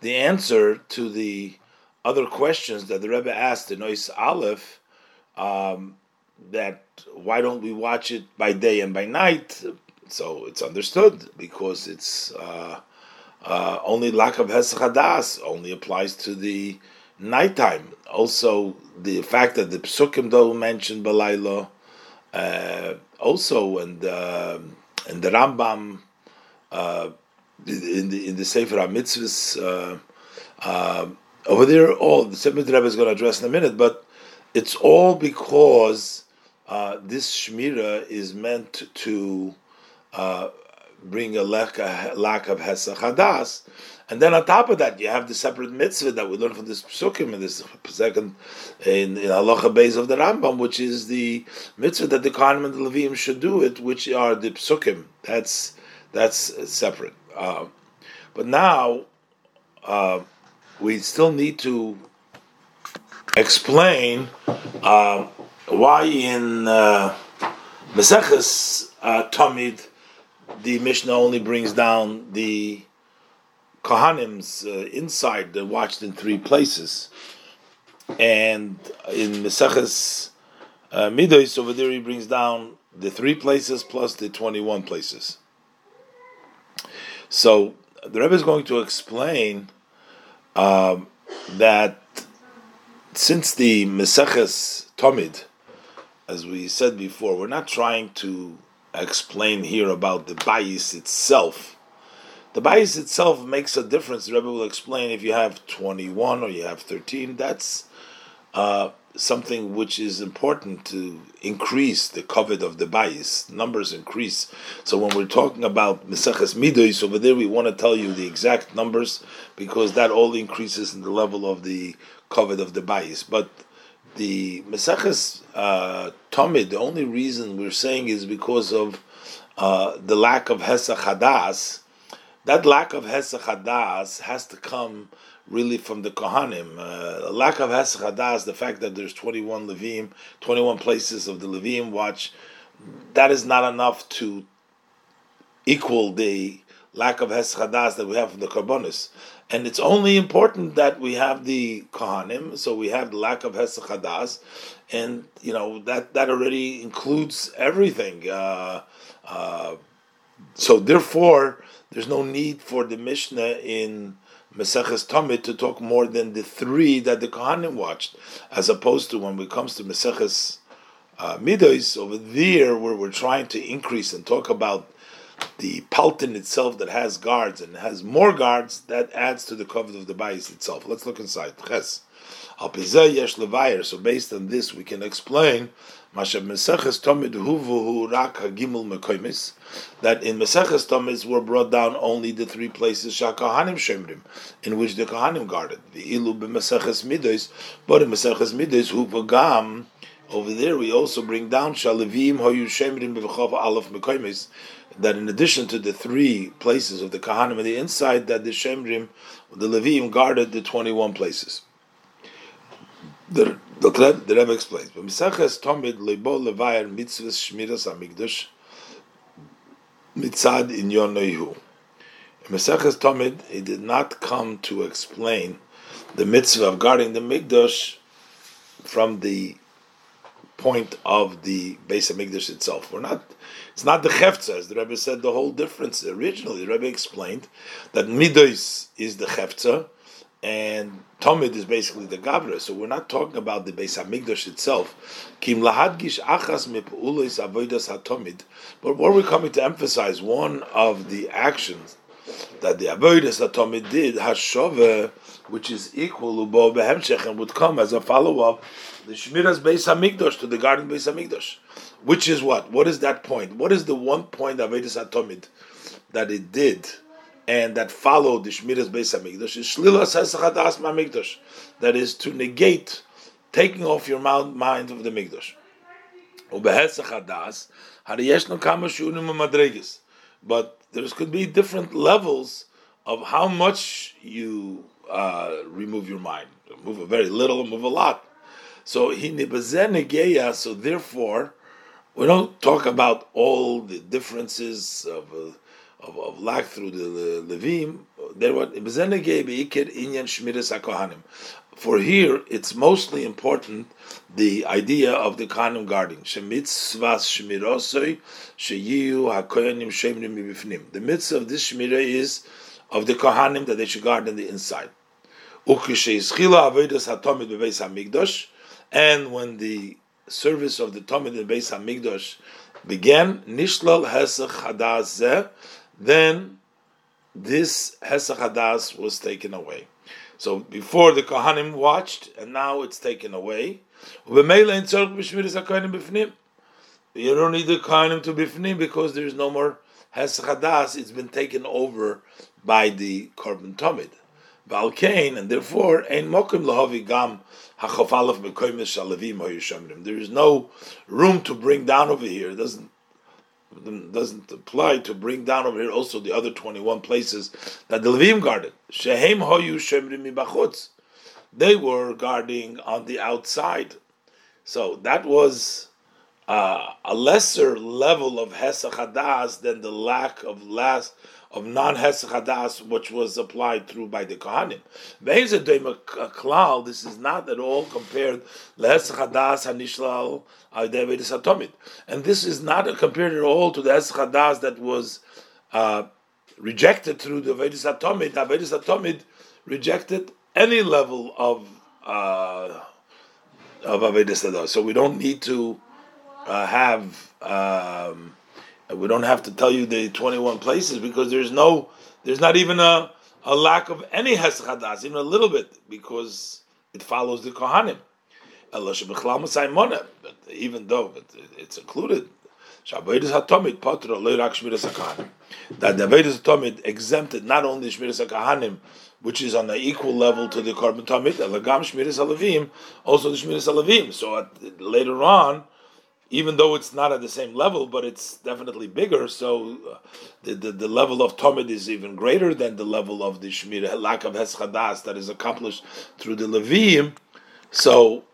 the answer to the other questions that the Rebbe asked in Ois Aleph. Um, that why don't we watch it by day and by night? So it's understood because it's uh, uh, only lack of hesachadas only applies to the nighttime. Also, the fact that the psukim don't mention balaylo, uh, also and uh, and the Rambam uh, in the in the Sefer HaMitzvahs uh, uh, over there, all the Sefer Rebbe is going to address in a minute, but it's all because uh, this shmira is meant to uh, bring a lack, a lack of hesachadas, and then on top of that, you have the separate mitzvah that we learn from this psukim in this second in, in halacha base of the Rambam, which is the mitzvah that the Kohanim and the Levim should do it, which are the psukim. That's that's separate. Uh, but now uh, we still need to explain. Uh, why in uh, Meseches uh, Tamid the Mishnah only brings down the Kohanim's uh, inside they're watched in three places, and in Meseches uh, Midos over there he brings down the three places plus the twenty-one places. So the Rebbe is going to explain um, that since the Meseches Tamid as we said before, we're not trying to explain here about the bias itself. The bias itself makes a difference. The Rebbe will explain if you have 21 or you have 13, that's uh, something which is important to increase the covet of the bias. Numbers increase. So when we're talking about Meseches Midos, over there we want to tell you the exact numbers because that all increases in the level of the covet of the bias. But the Meseches uh, Tomid, the only reason we're saying is because of uh, the lack of Hesach Hadas. That lack of Hesach Hadas has to come really from the Kohanim. Uh, lack of Hesach Hadas, the fact that there's 21 Levim, 21 places of the Levim watch, that is not enough to equal the lack of Hesach Hadas that we have from the Karbonis and it's only important that we have the kohanim, so we have the lack of hesachadas, and you know that that already includes everything. Uh, uh, so therefore, there's no need for the Mishnah in Maseches Tamid to talk more than the three that the kohanim watched, as opposed to when it comes to Maseches uh, Midos over there, where we're trying to increase and talk about the paltin itself that has guards and has more guards, that adds to the cover of the bayis itself. Let's look inside. Ches. So based on this, we can explain that in Meseches Tomid were brought down only the three places Shakahanim Shemrim, in which the Kohanim guarded. The Ilu b'Meseches Midos, but in Meseches Midos. Over there, we also bring down Shalevim Hoyu Shemrim B'Vachov Aleph Mekoimis that in addition to the three places of the Kahanim on the inside, that the Shemrim, the Levim guarded the 21 places. The, the, the Rebbe explains, but Misaches Tomid Lebo Levayar Mitzvahs Shmiras Amigdash Mitzad in Yonoihu. In Misaches Tomid, he did not come to explain the mitzvah of guarding the Mikdash from the point of the base of Mikdash itself. We're not it's not the Chefza, as the Rebbe said the whole difference. Originally, the Rebbe explained that Midos is the Chefza, and Tomid is basically the Gavra. So we're not talking about the Beis Hamikdash itself. Kim lahadgish achas mipulis avodas hatomid. But what we're coming to emphasize, one of the actions that the avodas hatomid did, hashove, which is equal ubo behemshech, and would come as a follow up, the Shmiras Beis Hamikdash to the garden Beis Hamikdash. Which is what? What is that point? What is the one point of Avedis Atomid that it did and that followed the Shmiras Beis Hamikdash? Is. That is to negate taking off your mind of the Mikdash. But there could be different levels of how much you uh, remove your mind. Move a very little, move a lot. So he so therefore we don't talk about all the differences of uh, of, of lack through the levim. There what For here, it's mostly important the idea of the kanim guarding. The mitzvah of this shmira is of the kohanim that they should guard on the inside. And when the service of the Tomid in Beis Hamikdash began, Nishlal Hesach Hadas then this Hesach Hadas was taken away. So before the Kohanim watched, and now it's taken away. You don't need the Kohanim to bifnim because there is no more Hesach Hadas. It's been taken over by the Korban Tomid. Valkain, and therefore, Ein Mokim Lahavi Gam there is no room to bring down over here. It doesn't doesn't apply to bring down over here also the other 21 places that the Levim guarded. Shehem hoyu shemrim. They were guarding on the outside. So that was uh, a lesser level of Hesach than the lack of last of non Hadas, which was applied through by the Kohanim. This is not at all compared Hadas Hanishlal Atomid. And this is not compared at all to the Hadas that was uh, rejected through the Vedis Atomid. Vedis Atomid rejected any level of uh, of Avedis. So we don't need to uh, have. Um, we don't have to tell you the 21 places because there's no, there's not even a, a lack of any Heschadas, even a little bit, because it follows the Kohanim. But even though but it's included, that the Avedis Hatomid exempted not only Shmiras HaKahanim, which is on the equal level to the Korban Tamid, Elagam Shmiras Halavim, also the Shmiras Halavim. So at, later on, even though it's not at the same level, but it's definitely bigger. So uh, the, the, the level of Tomid is even greater than the level of the Shmir lack of Heschadas that is accomplished through the Levim. So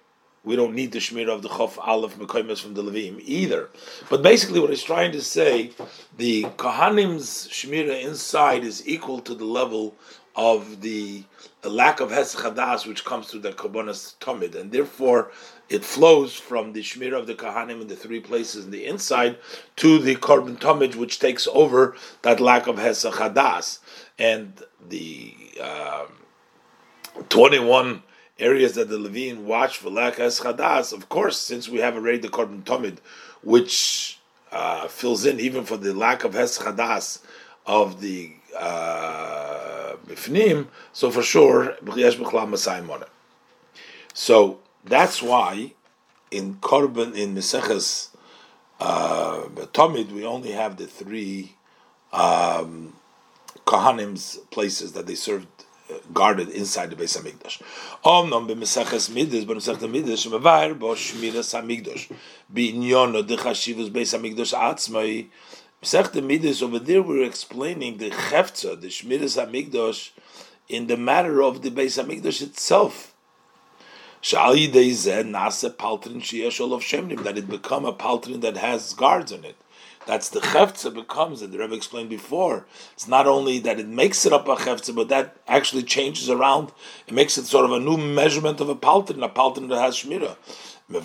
we don't need the Shmir of the Chof Aleph Mekoimes from the Levim either. But basically, what he's trying to say, the Kohanim's Shmira inside is equal to the level of the lack of Heschadas which comes through the Kabbanas Tomid, and therefore it flows from the Shmir of the Kahanim in the three places in the inside to the Korban Tomid, which takes over that lack of Hesach And the uh, 21 areas that the Levine watch for lack of Hesach of course, since we have already the Korban Tomid, which uh, fills in even for the lack of Hesach of the uh, Bifnim, so for sure. So that's why in Korban in Meseches uh, Tomid we only have the three um, Kohanim's places that they served uh, guarded inside the Beis Hamikdash. Omnom b'Meseches Midas, but Meseches Midas shemavar bo Shmiras Hamikdash b'inyono dechashivus Beis Hamikdash atzmai. Mesech Midas over there we're explaining the Chefza, the Shmiras Hamikdash, in the matter of the Beis Hamikdash itself that it become a paltrin that has guards in it. That's the chefza becomes, and the Rebbe explained before. It's not only that it makes it up a chefza, but that actually changes around. It makes it sort of a new measurement of a paltrin, a paltrin that has shmira. Then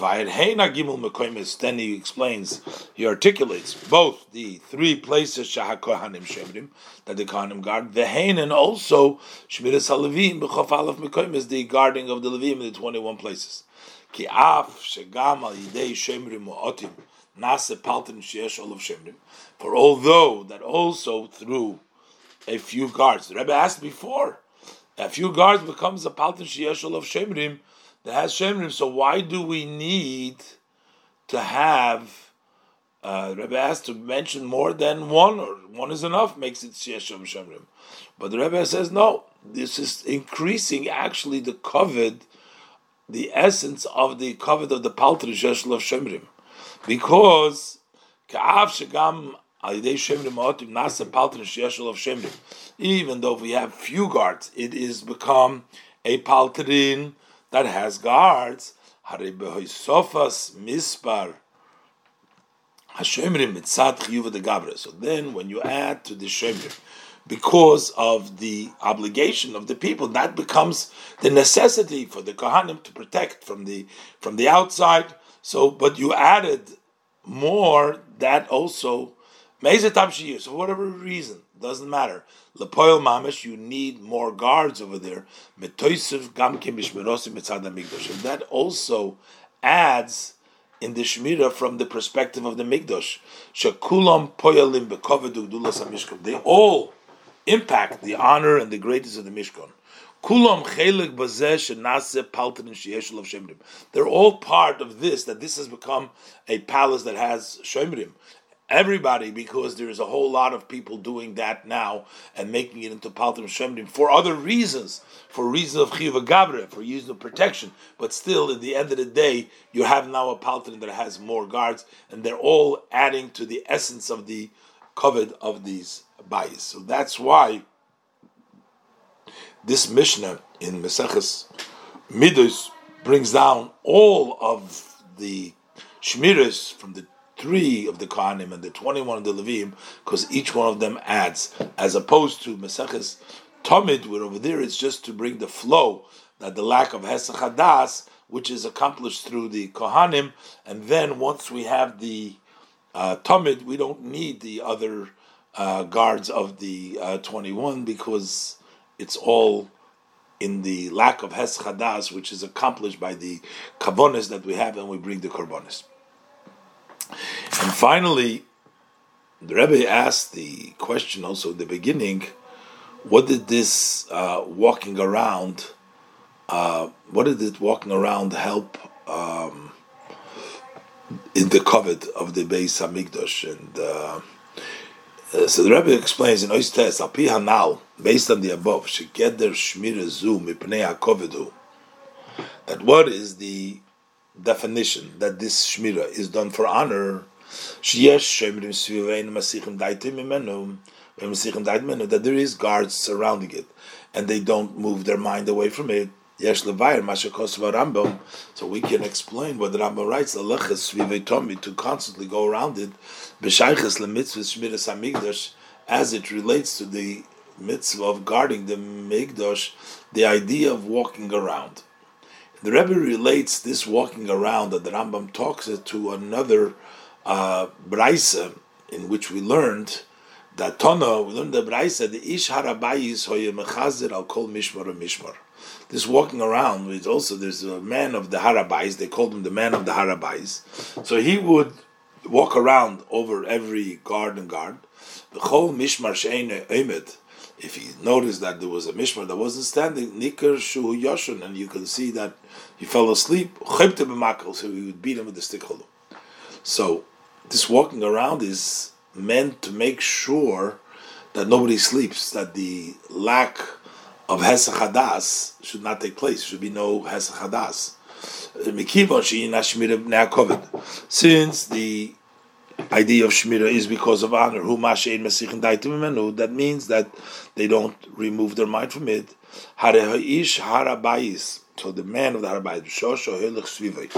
he explains, he articulates both the three places shahakohanim shemrim that the kohanim guard, the hein and also shmiras halavim b'chof mekoim is the guarding of the levim in the twenty-one places. Ki af shemrim olav shemrim. For although that also through a few guards, the Rebbe asked before, a few guards becomes a paltin sheyesh olav shemrim that has Shemrim. So why do we need to have? Uh, Rebbe asked to mention more than one, or one is enough, makes it Sheshem Shemrim. But the Rebbe says no. This is increasing actually the covet, the essence of the covet of the Paltri Sheshel of Shemrim, because Ka'av Shegam even though we have few guards, it is become a paltrin that has guards, Mispar Hashemrim So then, when you add to the Shemrim, because of the obligation of the people, that becomes the necessity for the Kohanim to protect from the from the outside. So, but you added more that also for whatever reason, doesn't matter. Lepoil mamish, you need more guards over there. Metoisiv mitzad hamikdash, and that also adds in the shmira from the perspective of the mikdash. Shekulam poyalim bekovedu gdulas hamishkan. They all impact the honor and the greatness of the mishkan. Kulam chelik bazesh nase paltin sheyeshul of shemrim. They're all part of this. That this has become a palace that has shemrim everybody because there is a whole lot of people doing that now and making it into Paltim Shemdim for other reasons, for reasons of Chiva Gavre, for reasons of protection. But still, at the end of the day, you have now a Paltim that has more guards, and they're all adding to the essence of the covet of these bayis. So that's why this Mishnah in Meseches Midos brings down all of the Shmiras from the three of the Kohanim and the 21 of the Levim, because each one of them adds, as opposed to Maseches Tomid, where over there it's just to bring the flow, that the lack of Hesach Hadas, which is accomplished through the Kohanim, and then once we have the uh, Tomid, we don't need the other uh, guards of the uh, 21 because it's all in the lack of Hes Chadas, which is accomplished by the Kavonis that we have, and we bring the Korbanis. And finally, the Rebbe asked the question also in the beginning: What did this uh, walking around? Uh, what did it walking around help um, in the covet of the Beis Hamikdash? And uh, uh, so the Rebbe explains in Oistes Hanal, based on the above, Shekeder Shmir Zu Mipnei that what is the definition that this shmira is done for honor, that there is guards surrounding it, and they don't move their mind away from it. So we can explain what the Rambam writes, to constantly go around it, as it relates to the mitzvah of guarding the Migdosh, the idea of walking around. The Rebbe relates this walking around that the Rambam talks it to another uh, in which we learned that Tona, we learned the brisa, the Ish Harabayis hoye mechazir al kol mishmar mishmar. This walking around is also there's a man of the Harabais. They called him the man of the Harabais. So he would walk around over every guard and guard. The whole mishmar she'ene emet if he noticed that there was a mishmar that wasn't standing, nikar shu yoshun, and you can see that he fell asleep, so he would beat him with the stick holder. So this walking around is meant to make sure that nobody sleeps, that the lack of Hesachadas should not take place. Should be no Hesachadas. Since the idea of Shmira is because of honor, who that means that they don't remove their mind from it. So the man of the Harabayis,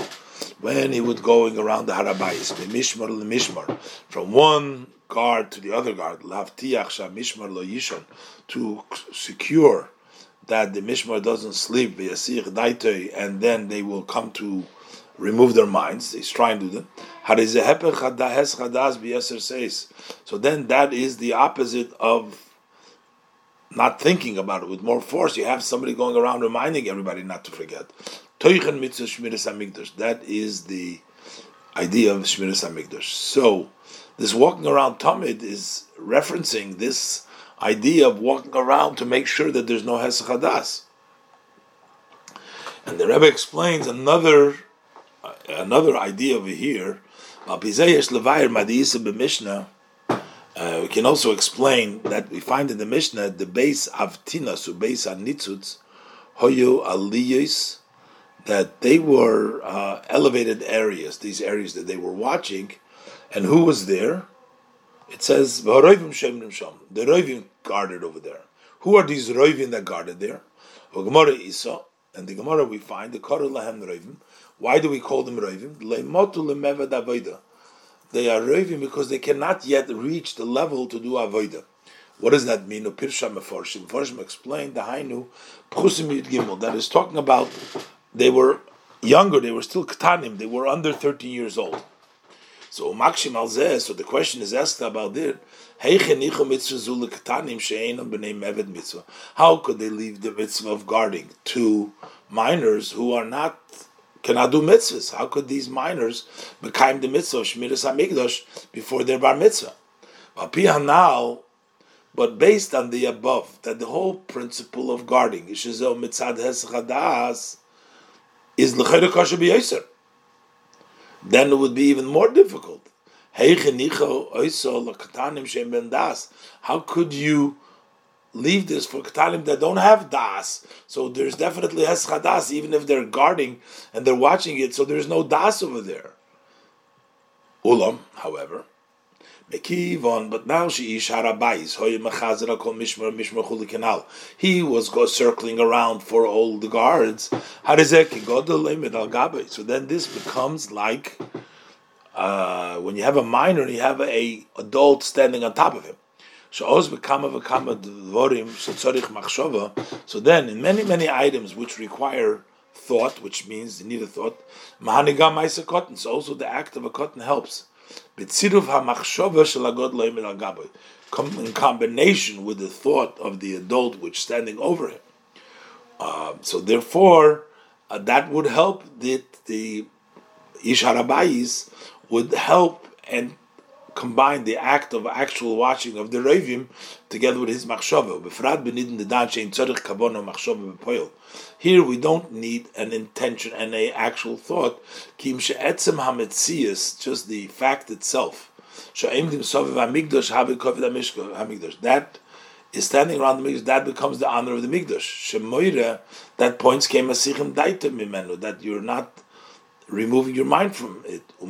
when he would going around the Harabayis, the mishmar the Mishmar, from one guard to the other guard, mishmar to secure that the mishmar doesn't sleep, and then they will come to remove their minds. He's trying to do that. So then that is the opposite of not thinking about it with more force. You have somebody going around reminding everybody not to forget. That is the idea of Shmiras Hamikdash. So this walking around Tamid is referencing this idea of walking around to make sure that there's no Hesachadas. And the Rebbe explains another another idea over here. Uh, we can also explain that we find in the Mishnah the base of or base of Nitzutz, Hoyu Aliyos, that they were uh, elevated areas, these areas that they were watching, and who was there? It says, The Roivim guarded over there. Who are these Roivim that guarded there? Gemara Isa, and the Gemara we find the Korah Lahem Roivim. Why do we call them Roivim? They are Roivim because they cannot yet reach the level to do Avodah. What does that mean? Pirsha Meforshim. Meforshim explained the Hainu Pchusim Yud Gimel. That is talking about they were younger, they were still Ketanim, they were under 13 years old. So Makshim al so the question is asked about it. How could they leave the mitzvah of guarding to minors who are not cannot do mitzvahs? How could these minors become the mitzvah of Shmiras Hamikdash before their bar mitzvah? now, but based on the above, that the whole principle of guarding is mitzad is. Then it would be even more difficult. How could you leave this for katanim that don't have das? So there's definitely heschadas, even if they're guarding and they're watching it. So there's no das over there. Ulam, however, Mekivon, but now she ish harabais, hoy mechazera kol mishmar mishmar chulikanal. He was go circling around for all the guards. Harizek godel al gabe. So then this becomes like uh, when you have a minor and you have a adult standing on top of him. So then, in many many items which require thought, which means you need a thought, so also the act of a katan helps. In combination with the thought of the adult which standing over him. Uh, so therefore, uh, that would help the, the Ish would help and combine the act of actual watching of the Ravim together with his machshava. Here we don't need an intention and a actual thought. Just the fact itself. That is standing around the Mikdash, that becomes the honor of the Mikdash. that points came a sichim daita that you're not removing your mind from it. It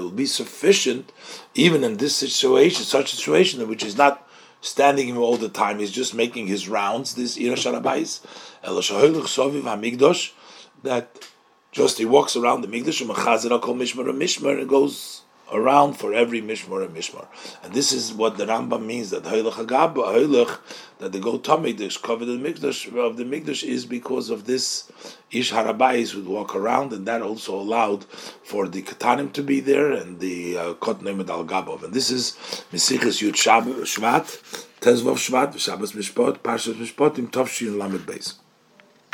will be sufficient, even in this situation, such a situation which is not standing him all the time, he's just making his rounds, this Ish Harabais, that just he walks around the Migdash, and goes around for every mishmar and mishmar. And this is what the Rambam means that that the go Tamikdash covered the Mikdash of the Mikdash is because of this Ish Harabais would walk around, and that also allowed for the Katanim to be there and the uh, Kotnem Al Gabov. And this is Mesichas Yud Shvat, Tezvov Shvat, Shabbos Mishpot, Parshas Mishpot, Im Tovshin Lamed Beis.